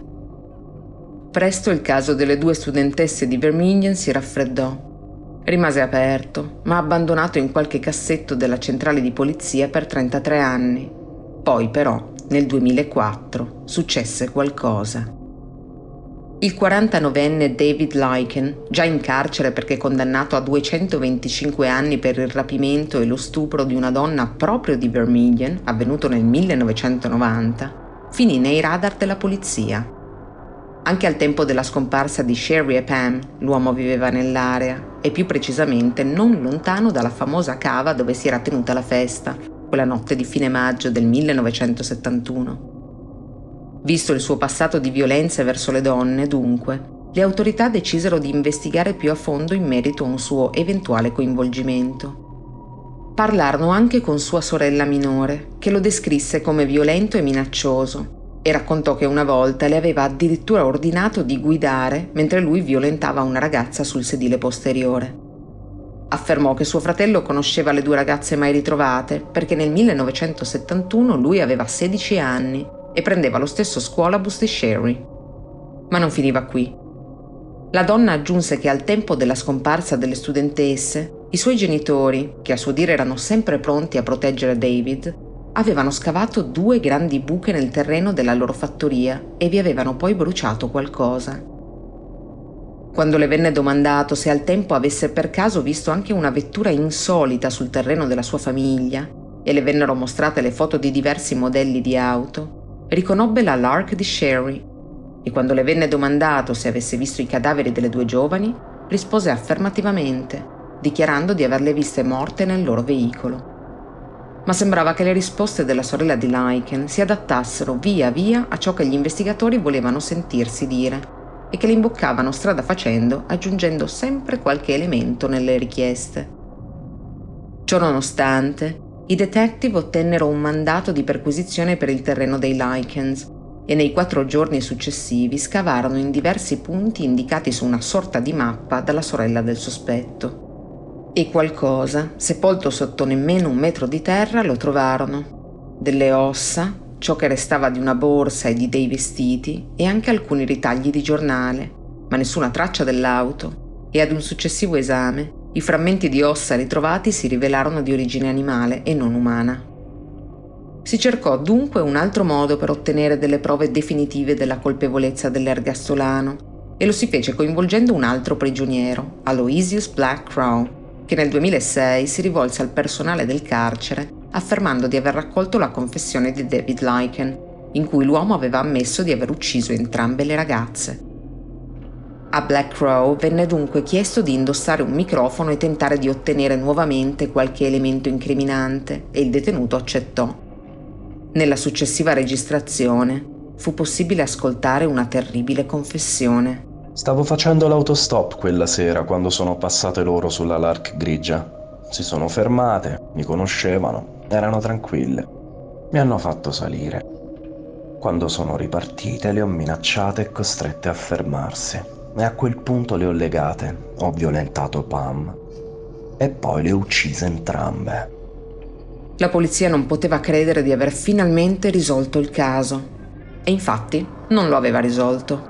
Presto il caso delle due studentesse di Vermilion si raffreddò. Rimase aperto, ma abbandonato in qualche cassetto della centrale di polizia per 33 anni. Poi però, nel 2004, successe qualcosa. Il 49enne David Lyken, già in carcere perché condannato a 225 anni per il rapimento e lo stupro di una donna proprio di Vermilion, avvenuto nel 1990, finì nei radar della polizia. Anche al tempo della scomparsa di Sherry e Pam, l'uomo viveva nell'area e più precisamente non lontano dalla famosa cava dove si era tenuta la festa, quella notte di fine maggio del 1971. Visto il suo passato di violenze verso le donne, dunque, le autorità decisero di investigare più a fondo in merito a un suo eventuale coinvolgimento. Parlarono anche con sua sorella minore, che lo descrisse come violento e minaccioso, e raccontò che una volta le aveva addirittura ordinato di guidare mentre lui violentava una ragazza sul sedile posteriore. Affermò che suo fratello conosceva le due ragazze mai ritrovate perché nel 1971 lui aveva 16 anni e prendeva lo stesso scuolabus di Sherry. Ma non finiva qui. La donna aggiunse che al tempo della scomparsa delle studentesse, i suoi genitori, che a suo dire erano sempre pronti a proteggere David, avevano scavato due grandi buche nel terreno della loro fattoria e vi avevano poi bruciato qualcosa. Quando le venne domandato se al tempo avesse per caso visto anche una vettura insolita sul terreno della sua famiglia e le vennero mostrate le foto di diversi modelli di auto, riconobbe la Lark di Sherry e quando le venne domandato se avesse visto i cadaveri delle due giovani, rispose affermativamente, dichiarando di averle viste morte nel loro veicolo ma sembrava che le risposte della sorella di Lycan si adattassero via via a ciò che gli investigatori volevano sentirsi dire e che le imboccavano strada facendo, aggiungendo sempre qualche elemento nelle richieste. Ciò nonostante, i detective ottennero un mandato di perquisizione per il terreno dei Lycans e nei quattro giorni successivi scavarono in diversi punti indicati su una sorta di mappa dalla sorella del sospetto. E qualcosa, sepolto sotto nemmeno un metro di terra, lo trovarono. Delle ossa, ciò che restava di una borsa e di dei vestiti e anche alcuni ritagli di giornale, ma nessuna traccia dell'auto. E ad un successivo esame, i frammenti di ossa ritrovati si rivelarono di origine animale e non umana. Si cercò dunque un altro modo per ottenere delle prove definitive della colpevolezza dell'ergastolano e lo si fece coinvolgendo un altro prigioniero, Aloysius Black Crow, che nel 2006 si rivolse al personale del carcere affermando di aver raccolto la confessione di David Lycan, in cui l'uomo aveva ammesso di aver ucciso entrambe le ragazze. A Black Crow venne dunque chiesto di indossare un microfono e tentare di ottenere nuovamente qualche elemento incriminante e il detenuto accettò. Nella successiva registrazione fu possibile ascoltare una terribile confessione. Stavo facendo l'autostop quella sera quando sono passate loro sulla Lark grigia. Si sono fermate, mi conoscevano, erano tranquille. Mi hanno fatto salire. Quando sono ripartite le ho minacciate e costrette a fermarsi. E a quel punto le ho legate, ho violentato Pam e poi le ho uccise entrambe. La polizia non poteva credere di aver finalmente risolto il caso. E infatti non lo aveva risolto.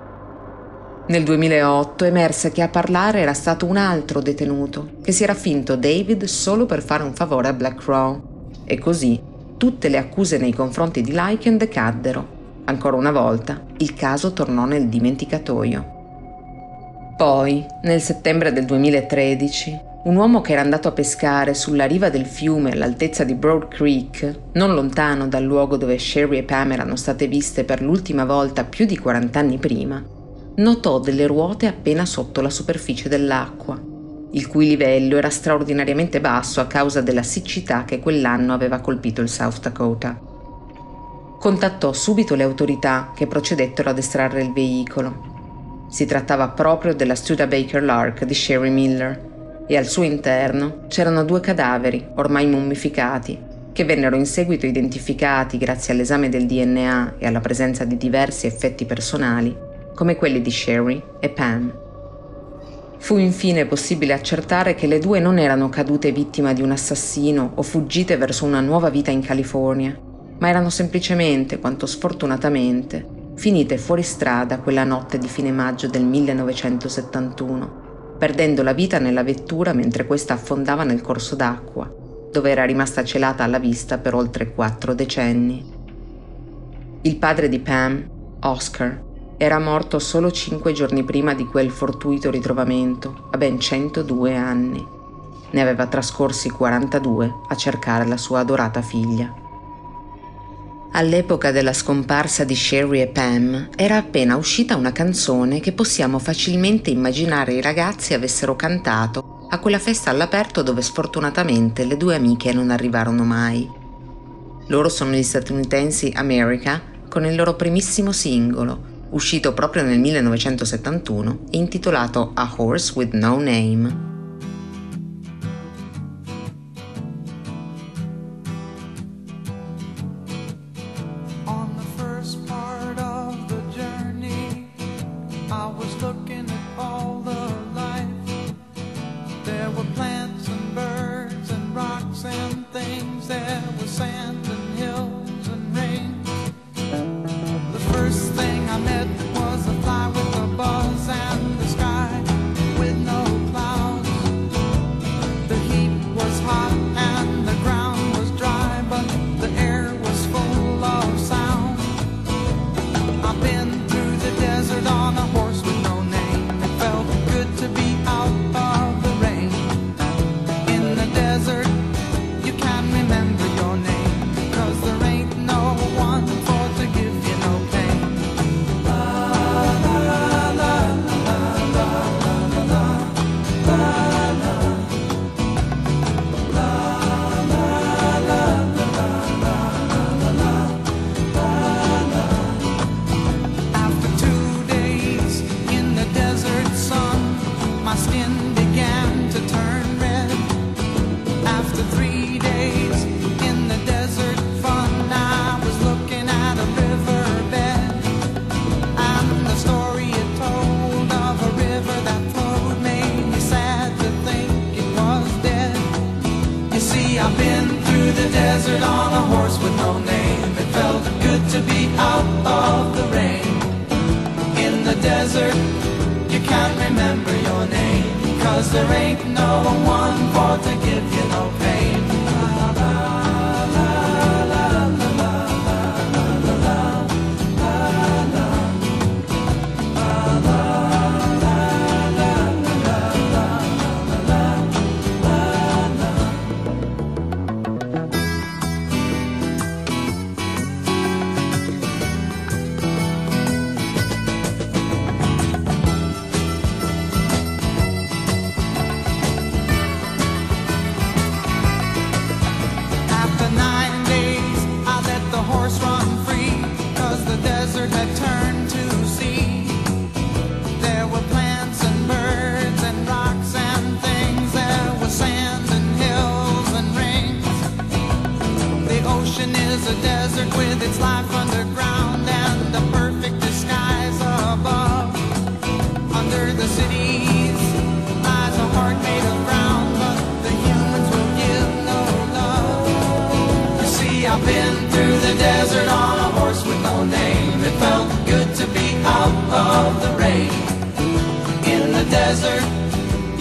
Nel 2008 emerse che a parlare era stato un altro detenuto, che si era finto David solo per fare un favore a Black Crow. E così tutte le accuse nei confronti di Lycan decaddero. Ancora una volta, il caso tornò nel dimenticatoio. Poi, nel settembre del 2013, un uomo che era andato a pescare sulla riva del fiume all'altezza di Broad Creek, non lontano dal luogo dove Sherry e Pam erano state viste per l'ultima volta più di 40 anni prima, notò delle ruote appena sotto la superficie dell'acqua, il cui livello era straordinariamente basso a causa della siccità che quell'anno aveva colpito il South Dakota. Contattò subito le autorità che procedettero ad estrarre il veicolo. Si trattava proprio della Studebaker Lark di Sherry Miller e al suo interno c'erano due cadaveri ormai mummificati che vennero in seguito identificati grazie all'esame del DNA e alla presenza di diversi effetti personali come quelli di Sherry e Pam. Fu infine possibile accertare che le due non erano cadute vittima di un assassino o fuggite verso una nuova vita in California, ma erano semplicemente, quanto sfortunatamente, finite fuori strada quella notte di fine maggio del 1971, perdendo la vita nella vettura mentre questa affondava nel corso d'acqua, dove era rimasta celata alla vista per oltre quattro decenni. Il padre di Pam, Oscar, era morto solo cinque giorni prima di quel fortuito ritrovamento, a ben 102 anni. Ne aveva trascorsi 42 a cercare la sua adorata figlia. All'epoca della scomparsa di Sherry e Pam era appena uscita una canzone che possiamo facilmente immaginare i ragazzi avessero cantato a quella festa all'aperto dove sfortunatamente le due amiche non arrivarono mai. Loro sono gli statunitensi America con il loro primissimo singolo, uscito proprio nel 1971, intitolato A Horse with No Name.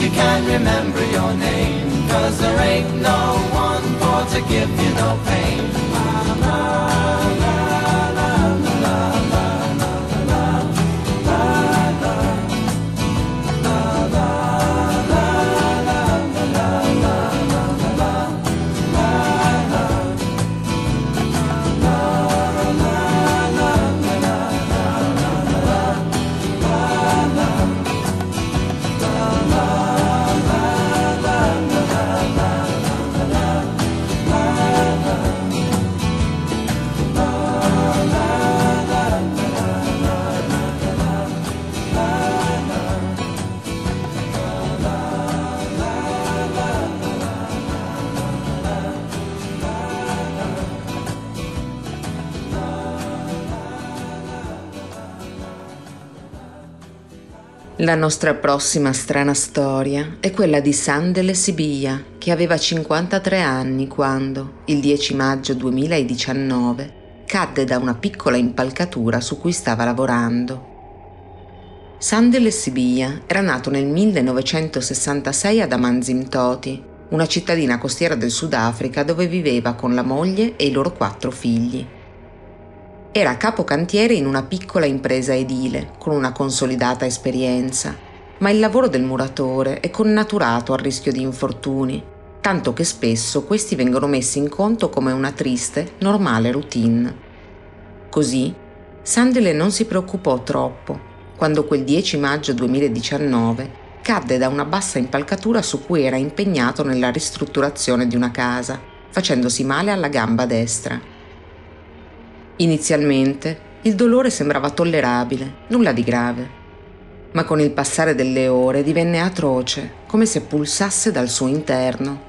you can remember your name. Cause there ain't no one for to give you no pain. La, la, la. Nostra prossima strana storia è quella di Sandele Sibia, che aveva 53 anni quando, il 10 maggio 2019, cadde da una piccola impalcatura su cui stava lavorando. Sandele Sibia era nato nel 1966 ad Amanzimtoti, una cittadina costiera del Sudafrica dove viveva con la moglie e i loro quattro figli. Era capocantiere in una piccola impresa edile, con una consolidata esperienza, ma il lavoro del muratore è connaturato al rischio di infortuni, tanto che spesso questi vengono messi in conto come una triste, normale routine. Così, Sandile non si preoccupò troppo quando quel 10 maggio 2019 cadde da una bassa impalcatura su cui era impegnato nella ristrutturazione di una casa, facendosi male alla gamba destra. Inizialmente il dolore sembrava tollerabile, nulla di grave, ma con il passare delle ore divenne atroce, come se pulsasse dal suo interno.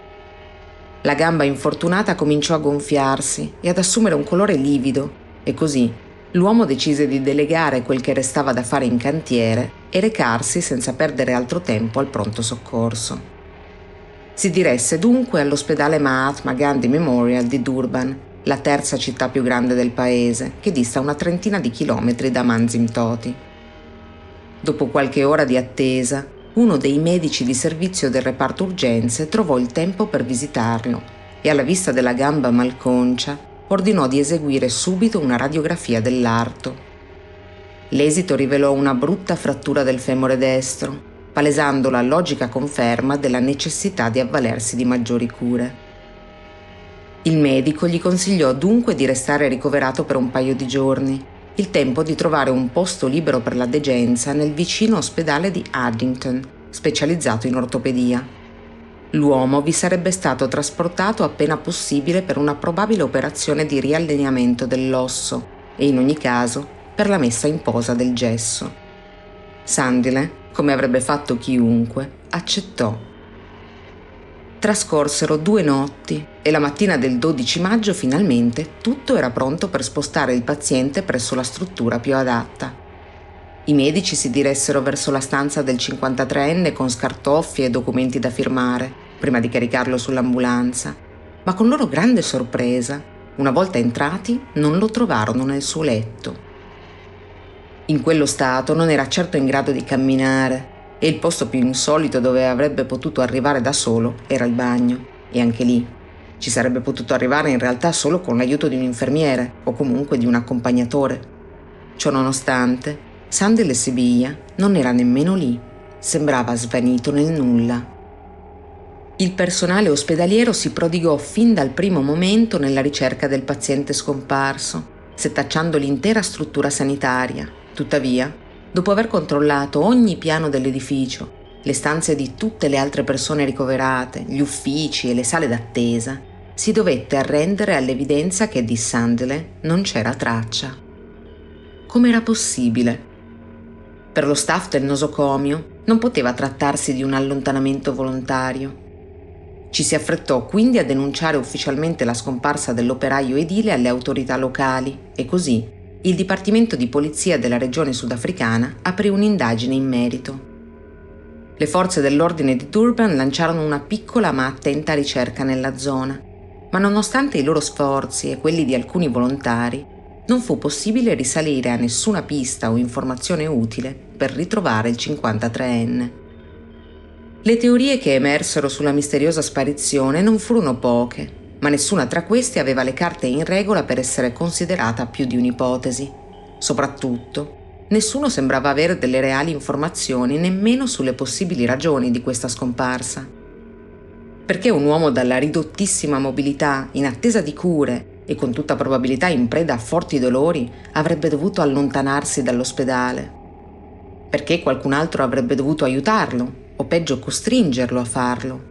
La gamba infortunata cominciò a gonfiarsi e ad assumere un colore livido e così l'uomo decise di delegare quel che restava da fare in cantiere e recarsi senza perdere altro tempo al pronto soccorso. Si diresse dunque all'ospedale Mahatma Gandhi Memorial di Durban, la terza città più grande del paese, che dista una trentina di chilometri da Manzimtoti. Dopo qualche ora di attesa, uno dei medici di servizio del reparto urgenze trovò il tempo per visitarlo e alla vista della gamba malconcia ordinò di eseguire subito una radiografia dell'arto. L'esito rivelò una brutta frattura del femore destro, palesando la logica conferma della necessità di avvalersi di maggiori cure. Il medico gli consigliò dunque di restare ricoverato per un paio di giorni, il tempo di trovare un posto libero per la degenza nel vicino ospedale di Addington, specializzato in ortopedia. L'uomo vi sarebbe stato trasportato appena possibile per una probabile operazione di riallineamento dell'osso e in ogni caso per la messa in posa del gesso. Sandile, come avrebbe fatto chiunque, accettò. Trascorsero due notti e la mattina del 12 maggio finalmente tutto era pronto per spostare il paziente presso la struttura più adatta. I medici si diressero verso la stanza del 53enne con scartoffie e documenti da firmare, prima di caricarlo sull'ambulanza, ma con loro grande sorpresa, una volta entrati, non lo trovarono nel suo letto. In quello stato non era certo in grado di camminare e il posto più insolito dove avrebbe potuto arrivare da solo era il bagno, e anche lì ci sarebbe potuto arrivare in realtà solo con l'aiuto di un infermiere o comunque di un accompagnatore. Ciò nonostante, Sandel Sibiglia non era nemmeno lì, sembrava svanito nel nulla. Il personale ospedaliero si prodigò fin dal primo momento nella ricerca del paziente scomparso, setacciando l'intera struttura sanitaria. Tuttavia, dopo aver controllato ogni piano dell'edificio, le stanze di tutte le altre persone ricoverate, gli uffici e le sale d'attesa, si dovette arrendere all'evidenza che di Sandele non c'era traccia. Com'era possibile? Per lo staff del nosocomio non poteva trattarsi di un allontanamento volontario. Ci si affrettò quindi a denunciare ufficialmente la scomparsa dell'operaio edile alle autorità locali e così il Dipartimento di Polizia della regione sudafricana aprì un'indagine in merito. Le forze dell'ordine di Durban lanciarono una piccola ma attenta ricerca nella zona, ma nonostante i loro sforzi e quelli di alcuni volontari, non fu possibile risalire a nessuna pista o informazione utile per ritrovare il 53enne. Le teorie che emersero sulla misteriosa sparizione non furono poche, ma nessuna tra queste aveva le carte in regola per essere considerata più di un'ipotesi. Soprattutto, nessuno sembrava avere delle reali informazioni nemmeno sulle possibili ragioni di questa scomparsa. Perché un uomo dalla ridottissima mobilità, in attesa di cure e con tutta probabilità in preda a forti dolori, avrebbe dovuto allontanarsi dall'ospedale. Perché qualcun altro avrebbe dovuto aiutarlo, o peggio costringerlo a farlo.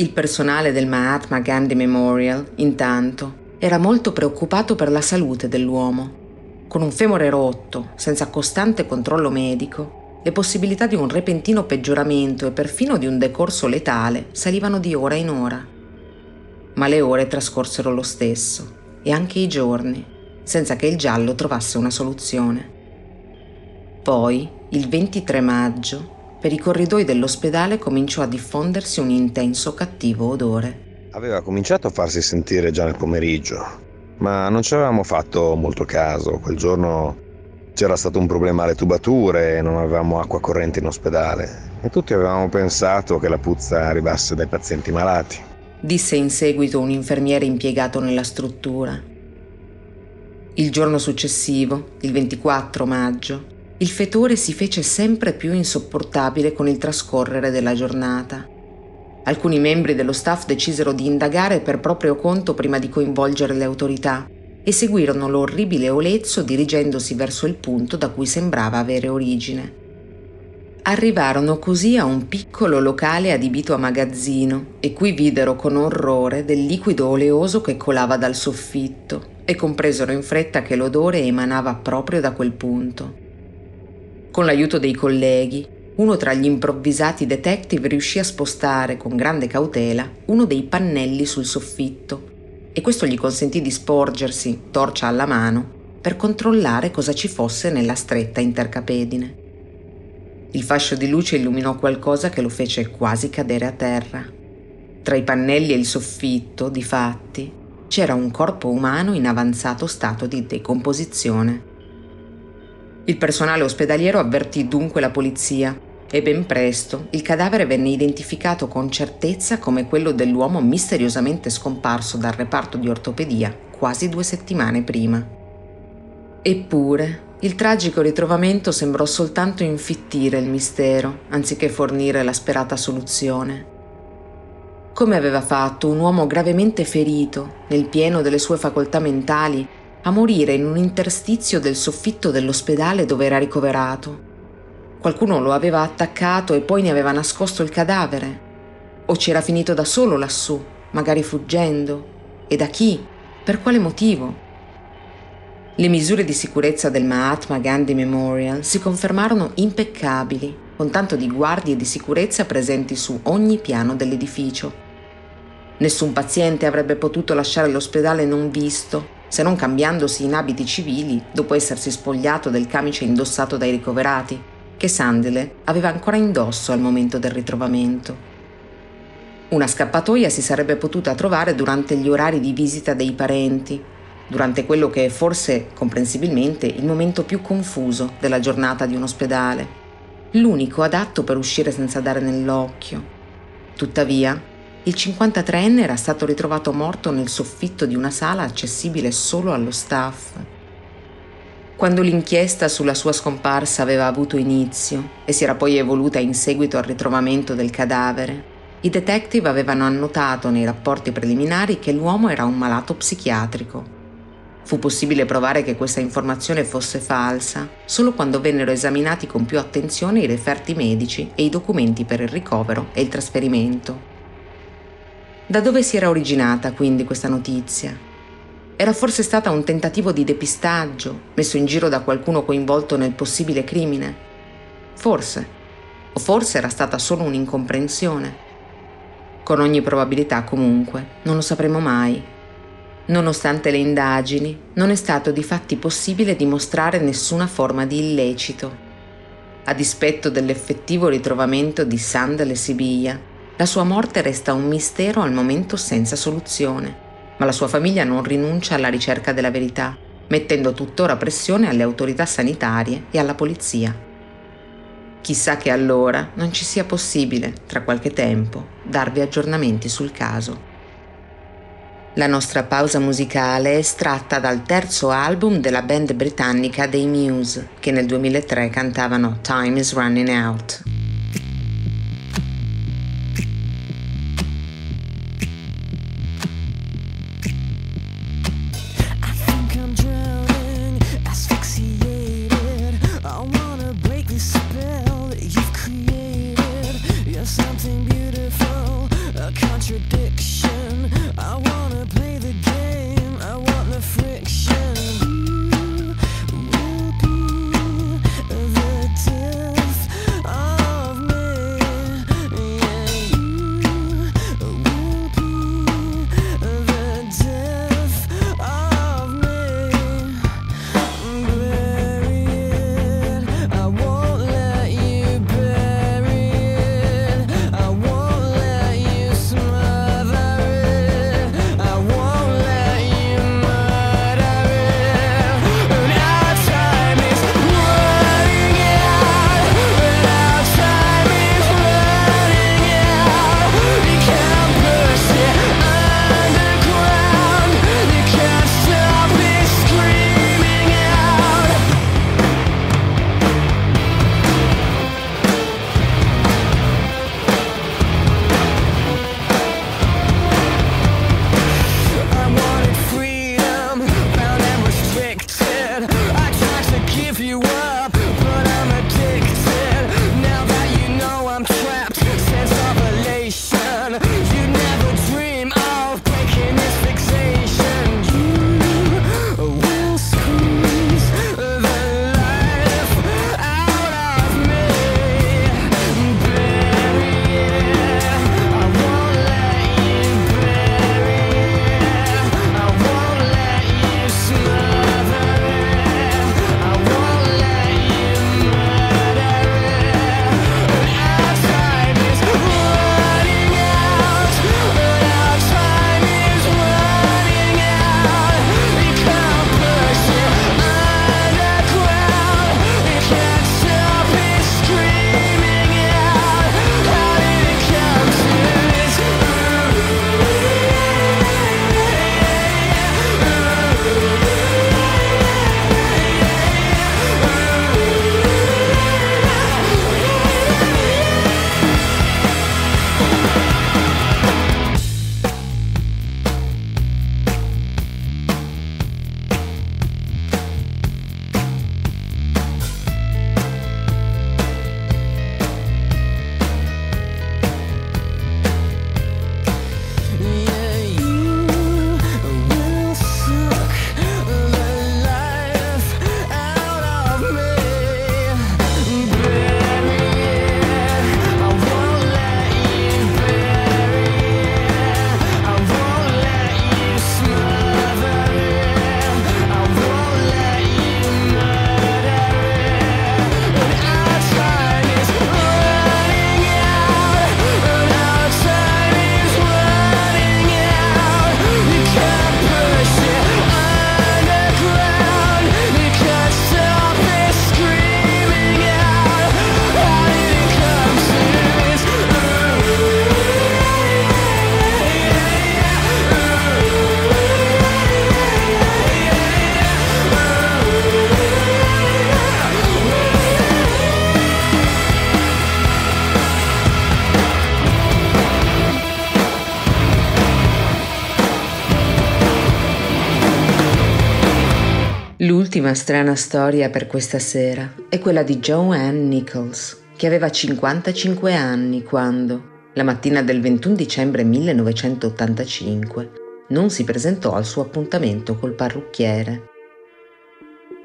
Il personale del Mahatma Gandhi Memorial, intanto, era molto preoccupato per la salute dell'uomo. Con un femore rotto, senza costante controllo medico, le possibilità di un repentino peggioramento e perfino di un decorso letale salivano di ora in ora ma le ore trascorsero lo stesso e anche i giorni, senza che il giallo trovasse una soluzione. Poi, il 23 maggio, per i corridoi dell'ospedale cominciò a diffondersi un intenso cattivo odore. Aveva cominciato a farsi sentire già nel pomeriggio, ma non ci avevamo fatto molto caso. Quel giorno c'era stato un problema alle tubature e non avevamo acqua corrente in ospedale e tutti avevamo pensato che la puzza arrivasse dai pazienti malati disse in seguito un infermiere impiegato nella struttura. Il giorno successivo, il 24 maggio, il fetore si fece sempre più insopportabile con il trascorrere della giornata. Alcuni membri dello staff decisero di indagare per proprio conto prima di coinvolgere le autorità, e seguirono l'orribile olezzo dirigendosi verso il punto da cui sembrava avere origine. Arrivarono così a un piccolo locale adibito a magazzino e qui videro con orrore del liquido oleoso che colava dal soffitto e compresero in fretta che l'odore emanava proprio da quel punto. Con l'aiuto dei colleghi, uno tra gli improvvisati detective riuscì a spostare con grande cautela uno dei pannelli sul soffitto e questo gli consentì di sporgersi, torcia alla mano, per controllare cosa ci fosse nella stretta intercapedine. Il fascio di luce illuminò qualcosa che lo fece quasi cadere a terra. Tra i pannelli e il soffitto, difatti, c'era un corpo umano in avanzato stato di decomposizione. Il personale ospedaliero avvertì dunque la polizia e ben presto il cadavere venne identificato con certezza come quello dell'uomo misteriosamente scomparso dal reparto di ortopedia quasi due settimane prima. Eppure, il tragico ritrovamento sembrò soltanto infittire il mistero, anziché fornire la sperata soluzione. Come aveva fatto un uomo gravemente ferito, nel pieno delle sue facoltà mentali, a morire in un interstizio del soffitto dell'ospedale dove era ricoverato? Qualcuno lo aveva attaccato e poi ne aveva nascosto il cadavere. O c'era finito da solo lassù, magari fuggendo. E da chi? Per quale motivo? Le misure di sicurezza del Mahatma Gandhi Memorial si confermarono impeccabili, con tanto di guardie di sicurezza presenti su ogni piano dell'edificio. Nessun paziente avrebbe potuto lasciare l'ospedale non visto, se non cambiandosi in abiti civili dopo essersi spogliato del camice indossato dai ricoverati che Sandele aveva ancora indosso al momento del ritrovamento. Una scappatoia si sarebbe potuta trovare durante gli orari di visita dei parenti, durante quello che è forse, comprensibilmente, il momento più confuso della giornata di un ospedale, l'unico adatto per uscire senza dare nell'occhio. Tuttavia, il 53enne era stato ritrovato morto nel soffitto di una sala accessibile solo allo staff quando l'inchiesta sulla sua scomparsa aveva avuto inizio e si era poi evoluta in seguito al ritrovamento del cadavere, i detective avevano annotato nei rapporti preliminari che l'uomo era un malato psichiatrico. Fu possibile provare che questa informazione fosse falsa solo quando vennero esaminati con più attenzione i referti medici e i documenti per il ricovero e il trasferimento. Da dove si era originata quindi questa notizia? Era forse stata un tentativo di depistaggio, messo in giro da qualcuno coinvolto nel possibile crimine? Forse. O forse era stata solo un'incomprensione. Con ogni probabilità, comunque, non lo sapremo mai. Nonostante le indagini, non è stato di fatti possibile dimostrare nessuna forma di illecito. A dispetto dell'effettivo ritrovamento di Sandal e Sibiglia, la sua morte resta un mistero al momento senza soluzione ma la sua famiglia non rinuncia alla ricerca della verità, mettendo tuttora pressione alle autorità sanitarie e alla polizia. Chissà che allora non ci sia possibile, tra qualche tempo, darvi aggiornamenti sul caso. La nostra pausa musicale è estratta dal terzo album della band britannica dei Muse, che nel 2003 cantavano Time is Running Out. L'ultima strana storia per questa sera è quella di Joanne Nichols, che aveva 55 anni quando, la mattina del 21 dicembre 1985, non si presentò al suo appuntamento col parrucchiere.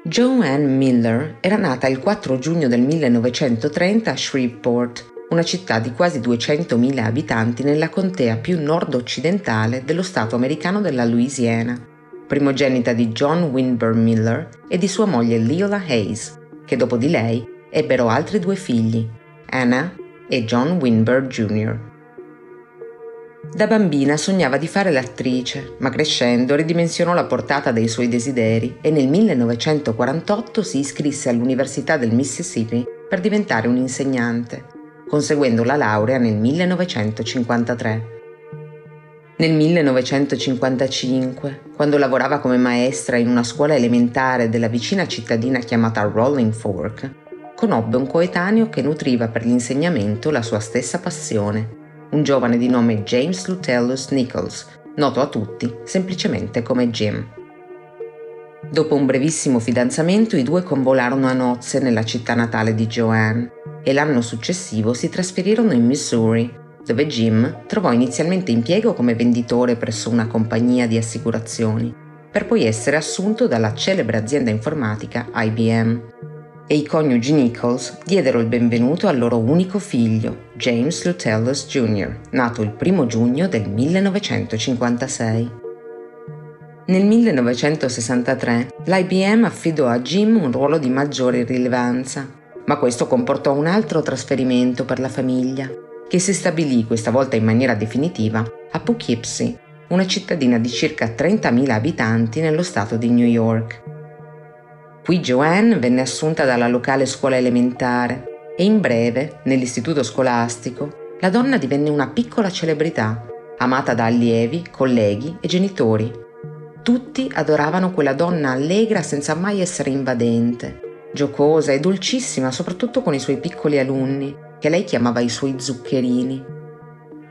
Joanne Miller era nata il 4 giugno del 1930 a Shreveport, una città di quasi 200.000 abitanti nella contea più nord-occidentale dello stato americano della Louisiana, primogenita di John Winburn Miller e di sua moglie Leola Hayes, che dopo di lei ebbero altri due figli, Anna e John Winburn Jr. Da bambina sognava di fare l'attrice, ma crescendo ridimensionò la portata dei suoi desideri e nel 1948 si iscrisse all'Università del Mississippi per diventare un insegnante conseguendo la laurea nel 1953. Nel 1955, quando lavorava come maestra in una scuola elementare della vicina cittadina chiamata Rolling Fork, conobbe un coetaneo che nutriva per l'insegnamento la sua stessa passione, un giovane di nome James Lutellus Nichols, noto a tutti semplicemente come Jim. Dopo un brevissimo fidanzamento i due convolarono a nozze nella città natale di Joanne e l'anno successivo si trasferirono in Missouri, dove Jim trovò inizialmente impiego come venditore presso una compagnia di assicurazioni, per poi essere assunto dalla celebre azienda informatica IBM. E i coniugi Nichols diedero il benvenuto al loro unico figlio, James Lutellus Jr., nato il 1 giugno del 1956. Nel 1963 l'IBM affidò a Jim un ruolo di maggiore rilevanza ma questo comportò un altro trasferimento per la famiglia, che si stabilì questa volta in maniera definitiva a Poughkeepsie, una cittadina di circa 30.000 abitanti nello stato di New York. Qui Joanne venne assunta dalla locale scuola elementare e in breve, nell'istituto scolastico, la donna divenne una piccola celebrità, amata da allievi, colleghi e genitori. Tutti adoravano quella donna allegra senza mai essere invadente, giocosa e dolcissima soprattutto con i suoi piccoli alunni, che lei chiamava i suoi zuccherini.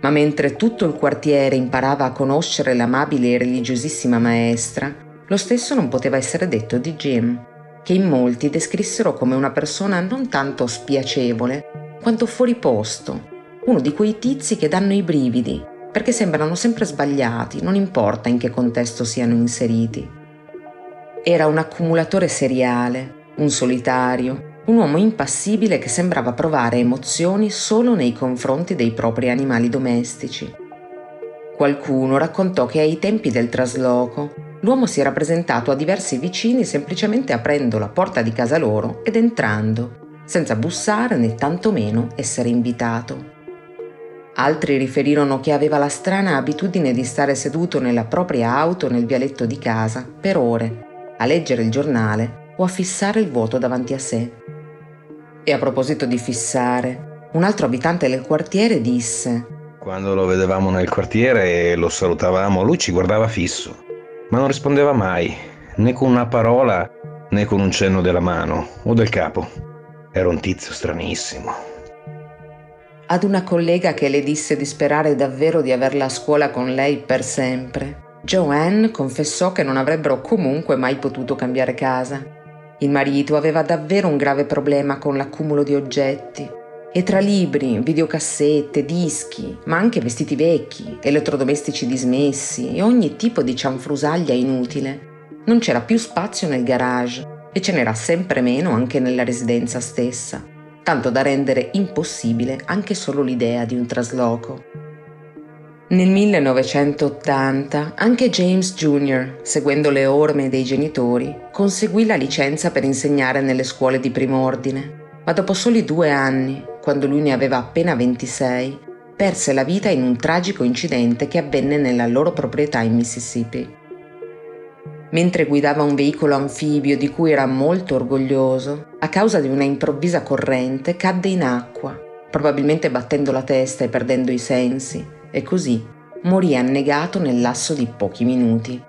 Ma mentre tutto il quartiere imparava a conoscere l'amabile e religiosissima maestra, lo stesso non poteva essere detto di Jim, che in molti descrissero come una persona non tanto spiacevole, quanto fuori posto, uno di quei tizi che danno i brividi, perché sembrano sempre sbagliati, non importa in che contesto siano inseriti. Era un accumulatore seriale, un solitario, un uomo impassibile che sembrava provare emozioni solo nei confronti dei propri animali domestici. Qualcuno raccontò che ai tempi del trasloco l'uomo si era presentato a diversi vicini semplicemente aprendo la porta di casa loro ed entrando, senza bussare né tantomeno essere invitato. Altri riferirono che aveva la strana abitudine di stare seduto nella propria auto nel vialetto di casa per ore, a leggere il giornale o a fissare il vuoto davanti a sé. E a proposito di fissare, un altro abitante del quartiere disse Quando lo vedevamo nel quartiere e lo salutavamo, lui ci guardava fisso, ma non rispondeva mai, né con una parola né con un cenno della mano o del capo. Era un tizio stranissimo. Ad una collega che le disse di sperare davvero di averla a scuola con lei per sempre, Joanne confessò che non avrebbero comunque mai potuto cambiare casa il marito aveva davvero un grave problema con l'accumulo di oggetti e tra libri, videocassette, dischi, ma anche vestiti vecchi, elettrodomestici dismessi e ogni tipo di cianfrusaglia inutile, non c'era più spazio nel garage e ce n'era sempre meno anche nella residenza stessa, tanto da rendere impossibile anche solo l'idea di un trasloco. Nel 1980 anche James Jr., seguendo le orme dei genitori, conseguì la licenza per insegnare nelle scuole di prim'ordine, ma dopo soli due anni, quando lui ne aveva appena 26, perse la vita in un tragico incidente che avvenne nella loro proprietà in Mississippi. Mentre guidava un veicolo anfibio di cui era molto orgoglioso, a causa di una improvvisa corrente cadde in acqua, probabilmente battendo la testa e perdendo i sensi, e così morì annegato nel lasso di pochi minuti.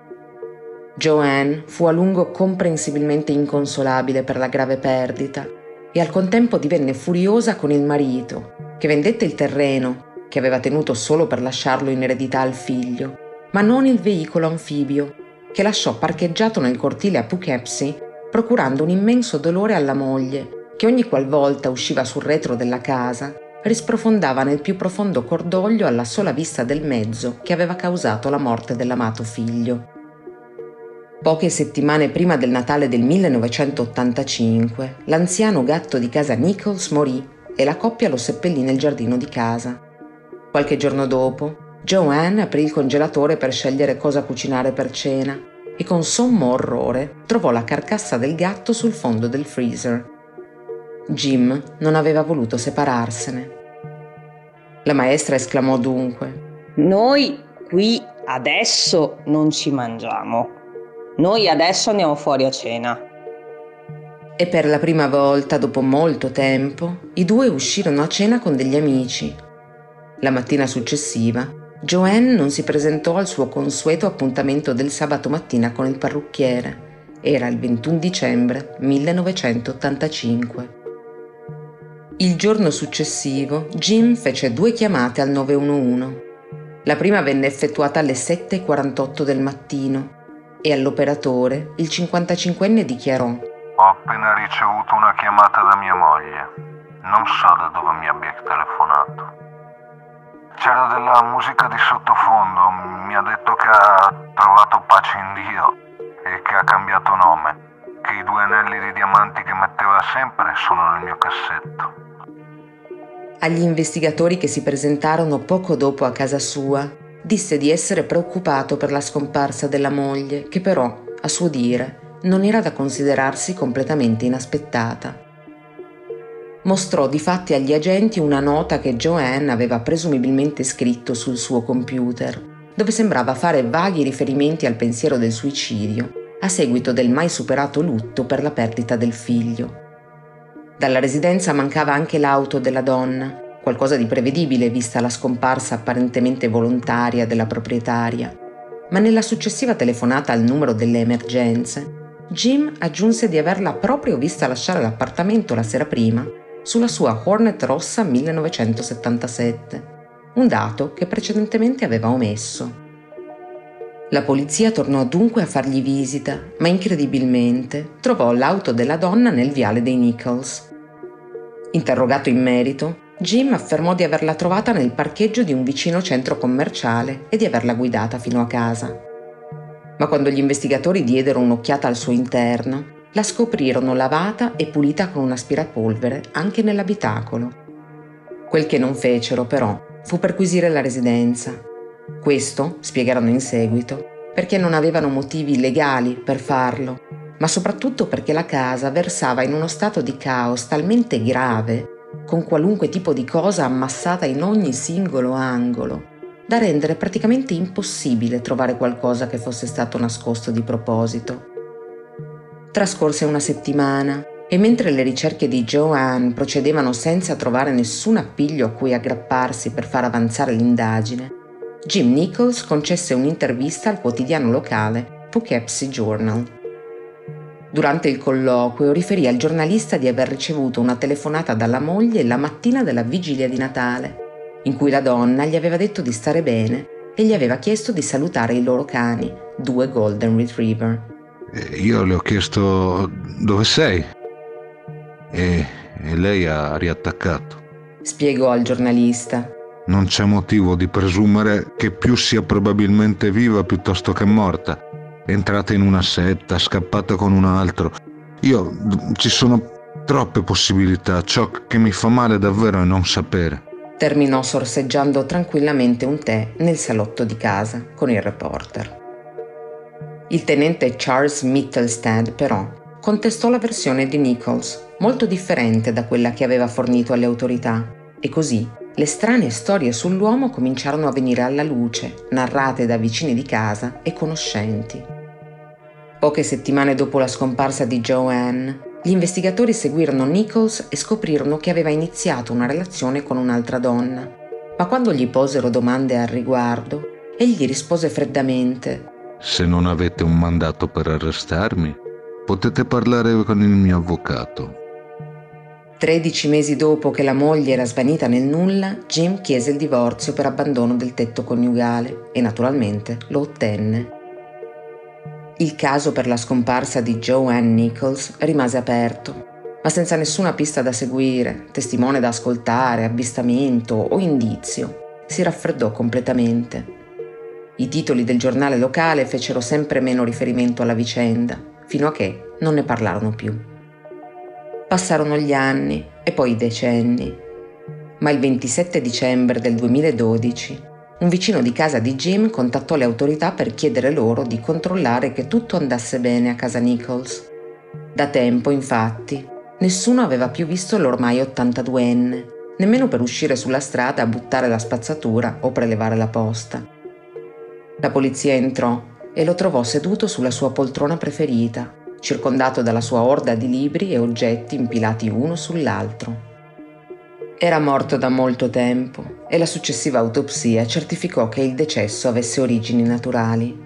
Joanne fu a lungo comprensibilmente inconsolabile per la grave perdita e al contempo divenne furiosa con il marito, che vendette il terreno, che aveva tenuto solo per lasciarlo in eredità al figlio, ma non il veicolo anfibio, che lasciò parcheggiato nel cortile a Poughkeepsie procurando un immenso dolore alla moglie, che ogni qualvolta usciva sul retro della casa risprofondava nel più profondo cordoglio alla sola vista del mezzo che aveva causato la morte dell'amato figlio. Poche settimane prima del Natale del 1985, l'anziano gatto di casa Nichols morì e la coppia lo seppellì nel giardino di casa. Qualche giorno dopo, Joanne aprì il congelatore per scegliere cosa cucinare per cena e con sommo orrore trovò la carcassa del gatto sul fondo del freezer. Jim non aveva voluto separarsene. La maestra esclamò dunque: Noi qui adesso non ci mangiamo. Noi adesso andiamo fuori a cena. E per la prima volta, dopo molto tempo, i due uscirono a cena con degli amici. La mattina successiva, Joanne non si presentò al suo consueto appuntamento del sabato mattina con il parrucchiere. Era il 21 dicembre 1985. Il giorno successivo, Jim fece due chiamate al 911. La prima venne effettuata alle 7.48 del mattino e all'operatore il 55enne dichiarò Ho appena ricevuto una chiamata da mia moglie. Non so da dove mi abbia telefonato. C'era della musica di sottofondo, mi ha detto che ha trovato pace in Dio e che ha cambiato nome, che i due anelli di diamanti che metteva sempre sono nel mio cassetto. Agli investigatori che si presentarono poco dopo a casa sua, disse di essere preoccupato per la scomparsa della moglie, che però, a suo dire, non era da considerarsi completamente inaspettata. Mostrò di fatti agli agenti una nota che Joanne aveva presumibilmente scritto sul suo computer, dove sembrava fare vaghi riferimenti al pensiero del suicidio, a seguito del mai superato lutto per la perdita del figlio. Dalla residenza mancava anche l'auto della donna, qualcosa di prevedibile vista la scomparsa apparentemente volontaria della proprietaria. Ma nella successiva telefonata al numero delle emergenze, Jim aggiunse di averla proprio vista lasciare l'appartamento la sera prima sulla sua Hornet rossa 1977, un dato che precedentemente aveva omesso. La polizia tornò dunque a fargli visita, ma incredibilmente trovò l'auto della donna nel viale dei Nichols. Interrogato in merito, Jim affermò di averla trovata nel parcheggio di un vicino centro commerciale e di averla guidata fino a casa. Ma quando gli investigatori diedero un'occhiata al suo interno, la scoprirono lavata e pulita con un aspirapolvere anche nell'abitacolo. Quel che non fecero, però, fu perquisire la residenza. Questo, spiegheranno in seguito, perché non avevano motivi legali per farlo, ma soprattutto perché la casa versava in uno stato di caos talmente grave con qualunque tipo di cosa ammassata in ogni singolo angolo, da rendere praticamente impossibile trovare qualcosa che fosse stato nascosto di proposito. Trascorse una settimana e mentre le ricerche di Joanne procedevano senza trovare nessun appiglio a cui aggrapparsi per far avanzare l'indagine, Jim Nichols concesse un'intervista al quotidiano locale Poughkeepsie Journal. Durante il colloquio riferì al giornalista di aver ricevuto una telefonata dalla moglie la mattina della vigilia di Natale, in cui la donna gli aveva detto di stare bene e gli aveva chiesto di salutare i loro cani, due Golden Retriever. Io le ho chiesto dove sei e, e lei ha riattaccato. Spiegò al giornalista. Non c'è motivo di presumere che più sia probabilmente viva piuttosto che morta entrata in una setta, scappata con un altro. Io ci sono troppe possibilità, ciò che mi fa male davvero è non sapere. Terminò sorseggiando tranquillamente un tè nel salotto di casa con il reporter. Il tenente Charles Mittelstad, però, contestò la versione di Nichols, molto differente da quella che aveva fornito alle autorità, e così le strane storie sull'uomo cominciarono a venire alla luce, narrate da vicini di casa e conoscenti. Poche settimane dopo la scomparsa di Joanne, gli investigatori seguirono Nichols e scoprirono che aveva iniziato una relazione con un'altra donna. Ma quando gli posero domande al riguardo, egli rispose freddamente: Se non avete un mandato per arrestarmi, potete parlare con il mio avvocato. Tredici mesi dopo che la moglie era svanita nel nulla, Jim chiese il divorzio per abbandono del tetto coniugale e naturalmente lo ottenne. Il caso per la scomparsa di Joanne Nichols rimase aperto, ma senza nessuna pista da seguire, testimone da ascoltare, avvistamento o indizio, si raffreddò completamente. I titoli del giornale locale fecero sempre meno riferimento alla vicenda, fino a che non ne parlarono più. Passarono gli anni e poi i decenni, ma il 27 dicembre del 2012 un vicino di casa di Jim contattò le autorità per chiedere loro di controllare che tutto andasse bene a casa Nichols. Da tempo, infatti, nessuno aveva più visto l'ormai 82enne, nemmeno per uscire sulla strada a buttare la spazzatura o prelevare la posta. La polizia entrò e lo trovò seduto sulla sua poltrona preferita, circondato dalla sua orda di libri e oggetti impilati uno sull'altro. Era morto da molto tempo e la successiva autopsia certificò che il decesso avesse origini naturali.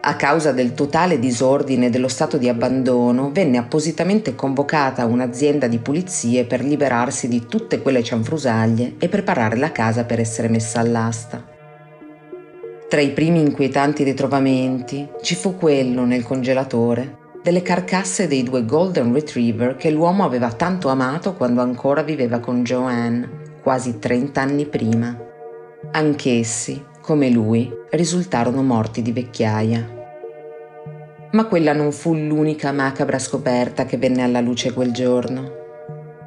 A causa del totale disordine dello stato di abbandono, venne appositamente convocata un'azienda di pulizie per liberarsi di tutte quelle cianfrusaglie e preparare la casa per essere messa all'asta. Tra i primi inquietanti ritrovamenti ci fu quello nel congelatore delle carcasse dei due Golden Retriever che l'uomo aveva tanto amato quando ancora viveva con Joanne, quasi 30 anni prima. Anch'essi, come lui, risultarono morti di vecchiaia. Ma quella non fu l'unica macabra scoperta che venne alla luce quel giorno.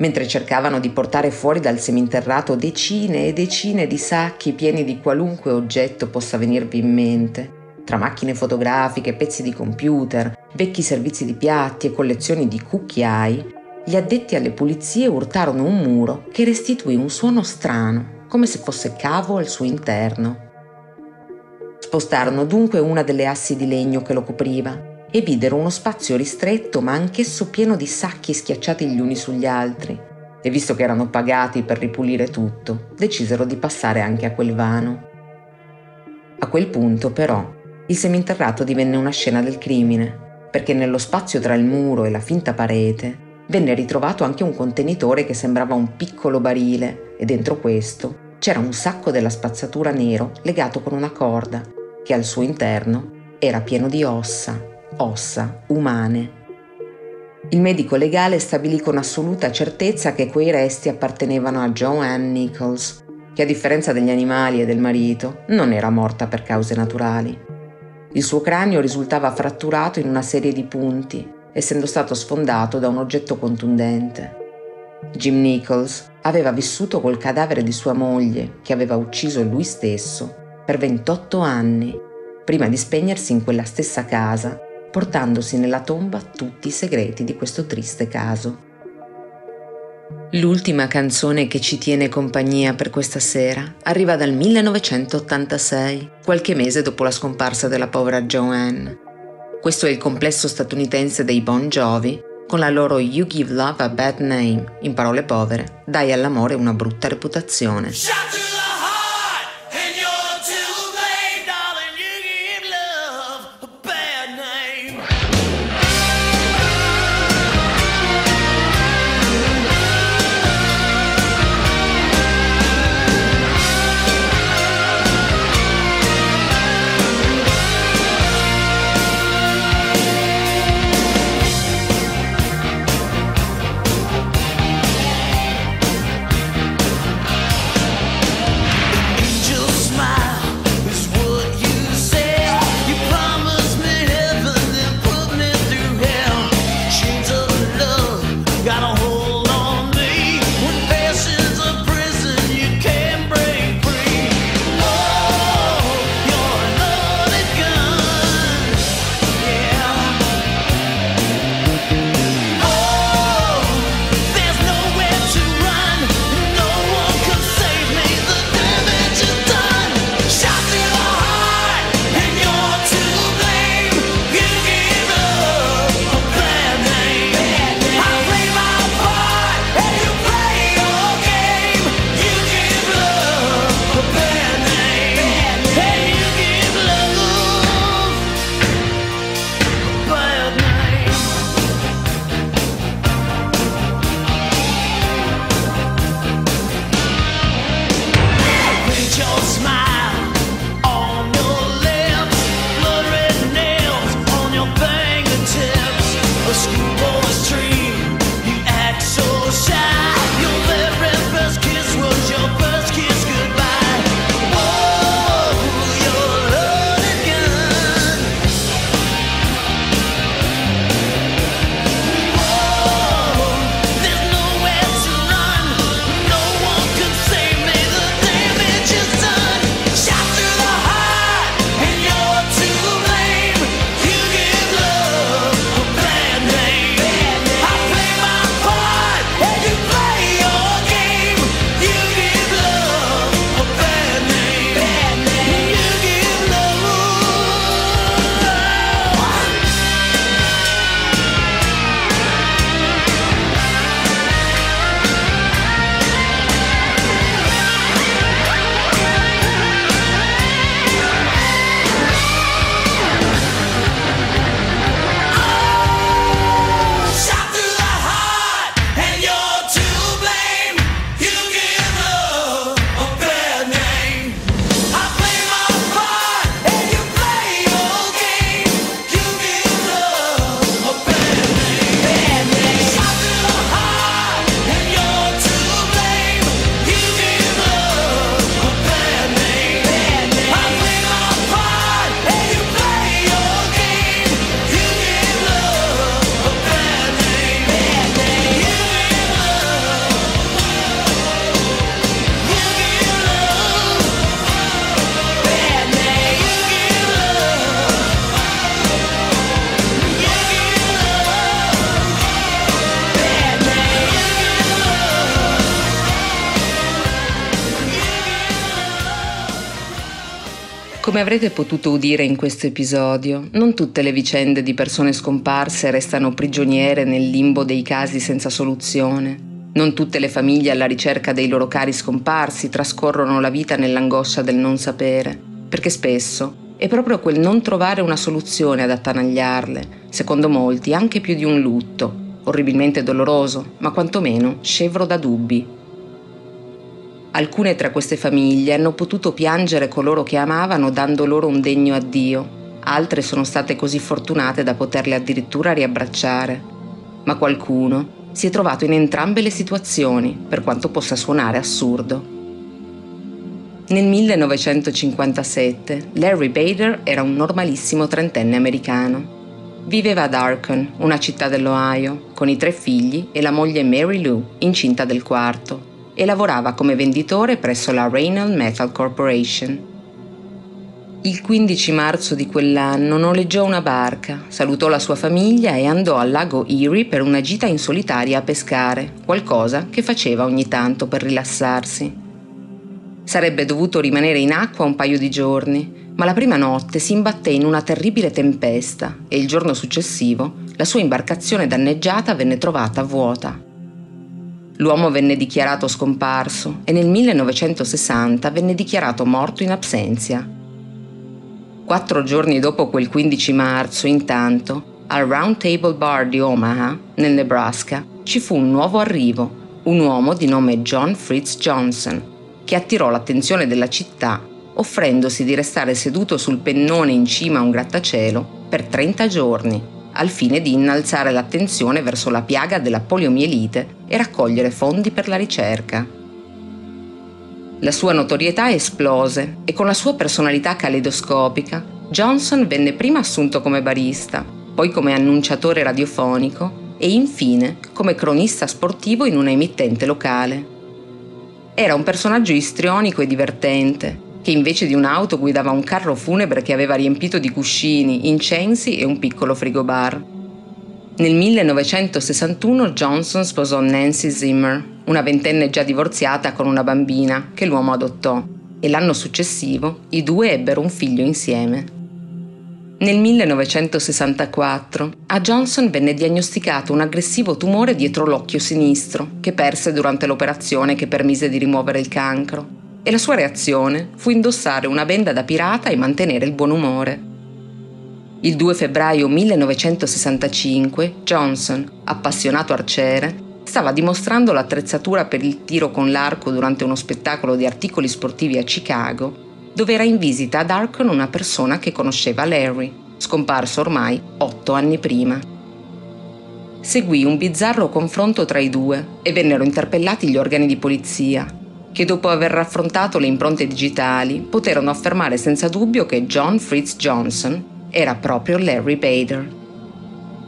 Mentre cercavano di portare fuori dal seminterrato decine e decine di sacchi pieni di qualunque oggetto possa venirvi in mente, tra macchine fotografiche, pezzi di computer, vecchi servizi di piatti e collezioni di cucchiai, gli addetti alle pulizie urtarono un muro che restituì un suono strano, come se fosse cavo al suo interno. Spostarono dunque una delle assi di legno che lo copriva e videro uno spazio ristretto ma anch'esso pieno di sacchi schiacciati gli uni sugli altri. E visto che erano pagati per ripulire tutto, decisero di passare anche a quel vano. A quel punto, però, il seminterrato divenne una scena del crimine, perché nello spazio tra il muro e la finta parete venne ritrovato anche un contenitore che sembrava un piccolo barile e dentro questo c'era un sacco della spazzatura nero legato con una corda, che al suo interno era pieno di ossa, ossa umane. Il medico legale stabilì con assoluta certezza che quei resti appartenevano a Joanne Nichols, che a differenza degli animali e del marito non era morta per cause naturali. Il suo cranio risultava fratturato in una serie di punti, essendo stato sfondato da un oggetto contundente. Jim Nichols aveva vissuto col cadavere di sua moglie, che aveva ucciso lui stesso, per 28 anni, prima di spegnersi in quella stessa casa, portandosi nella tomba tutti i segreti di questo triste caso. L'ultima canzone che ci tiene compagnia per questa sera arriva dal 1986, qualche mese dopo la scomparsa della povera Joanne. Questo è il complesso statunitense dei Bon Jovi con la loro You Give Love a Bad Name, in parole povere, dai all'amore una brutta reputazione. Avrete potuto udire in questo episodio, non tutte le vicende di persone scomparse restano prigioniere nel limbo dei casi senza soluzione. Non tutte le famiglie alla ricerca dei loro cari scomparsi trascorrono la vita nell'angoscia del non sapere, perché spesso è proprio quel non trovare una soluzione ad attanagliarle, secondo molti anche più di un lutto, orribilmente doloroso, ma quantomeno scevro da dubbi. Alcune tra queste famiglie hanno potuto piangere coloro che amavano dando loro un degno addio, altre sono state così fortunate da poterle addirittura riabbracciare, ma qualcuno si è trovato in entrambe le situazioni, per quanto possa suonare assurdo. Nel 1957 Larry Bader era un normalissimo trentenne americano. Viveva ad Arcon, una città dell'Ohio, con i tre figli e la moglie Mary Lou, incinta del quarto e lavorava come venditore presso la Raynald Metal Corporation. Il 15 marzo di quell'anno noleggiò una barca, salutò la sua famiglia e andò al lago Erie per una gita in solitaria a pescare, qualcosa che faceva ogni tanto per rilassarsi. Sarebbe dovuto rimanere in acqua un paio di giorni, ma la prima notte si imbatté in una terribile tempesta e il giorno successivo la sua imbarcazione danneggiata venne trovata vuota. L'uomo venne dichiarato scomparso e nel 1960 venne dichiarato morto in absenzia. Quattro giorni dopo quel 15 marzo, intanto, al Round Table Bar di Omaha, nel Nebraska, ci fu un nuovo arrivo, un uomo di nome John Fritz Johnson, che attirò l'attenzione della città offrendosi di restare seduto sul pennone in cima a un grattacielo per 30 giorni al fine di innalzare l'attenzione verso la piaga della poliomielite e raccogliere fondi per la ricerca. La sua notorietà esplose e con la sua personalità caleidoscopica Johnson venne prima assunto come barista, poi come annunciatore radiofonico e infine come cronista sportivo in una emittente locale. Era un personaggio istrionico e divertente, che invece di un'auto guidava un carro funebre che aveva riempito di cuscini, incensi e un piccolo frigobar. Nel 1961 Johnson sposò Nancy Zimmer, una ventenne già divorziata con una bambina che l'uomo adottò, e l'anno successivo i due ebbero un figlio insieme. Nel 1964 a Johnson venne diagnosticato un aggressivo tumore dietro l'occhio sinistro, che perse durante l'operazione che permise di rimuovere il cancro e la sua reazione fu indossare una benda da pirata e mantenere il buon umore. Il 2 febbraio 1965 Johnson, appassionato arciere, stava dimostrando l'attrezzatura per il tiro con l'arco durante uno spettacolo di articoli sportivi a Chicago, dove era in visita ad Arcon una persona che conosceva Larry, scomparso ormai otto anni prima. Seguì un bizzarro confronto tra i due e vennero interpellati gli organi di polizia, che dopo aver raffrontato le impronte digitali poterono affermare senza dubbio che John Fritz Johnson era proprio Larry Bader.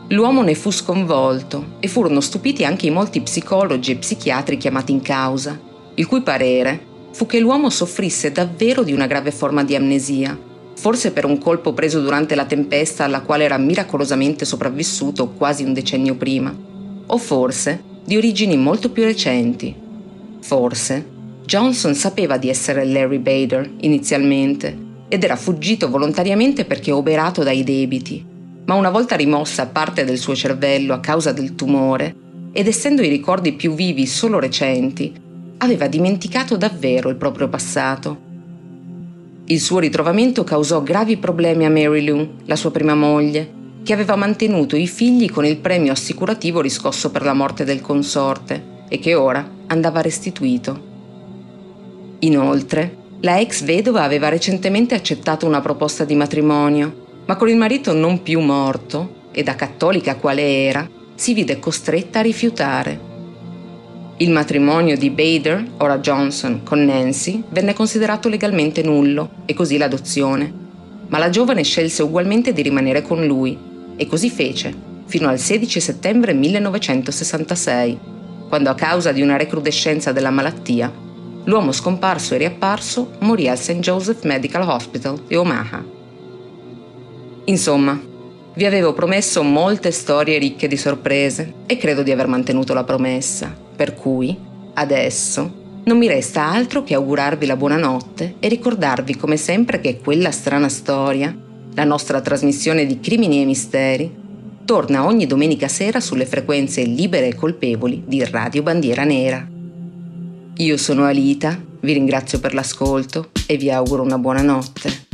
L'uomo ne fu sconvolto e furono stupiti anche i molti psicologi e psichiatri chiamati in causa, il cui parere fu che l'uomo soffrisse davvero di una grave forma di amnesia, forse per un colpo preso durante la tempesta alla quale era miracolosamente sopravvissuto quasi un decennio prima, o forse di origini molto più recenti, forse Johnson sapeva di essere Larry Bader inizialmente ed era fuggito volontariamente perché oberato dai debiti, ma una volta rimossa parte del suo cervello a causa del tumore ed essendo i ricordi più vivi solo recenti, aveva dimenticato davvero il proprio passato. Il suo ritrovamento causò gravi problemi a Mary Lou, la sua prima moglie, che aveva mantenuto i figli con il premio assicurativo riscosso per la morte del consorte e che ora andava restituito. Inoltre, la ex vedova aveva recentemente accettato una proposta di matrimonio, ma con il marito non più morto, e da cattolica quale era, si vide costretta a rifiutare. Il matrimonio di Bader, ora Johnson, con Nancy venne considerato legalmente nullo e così l'adozione, ma la giovane scelse ugualmente di rimanere con lui e così fece, fino al 16 settembre 1966, quando a causa di una recrudescenza della malattia L'uomo scomparso e riapparso morì al St. Joseph Medical Hospital di Omaha. Insomma, vi avevo promesso molte storie ricche di sorprese e credo di aver mantenuto la promessa, per cui, adesso, non mi resta altro che augurarvi la buonanotte e ricordarvi come sempre che quella strana storia, la nostra trasmissione di Crimini e Misteri, torna ogni domenica sera sulle frequenze libere e colpevoli di Radio Bandiera Nera. Io sono Alita, vi ringrazio per l'ascolto e vi auguro una buona notte.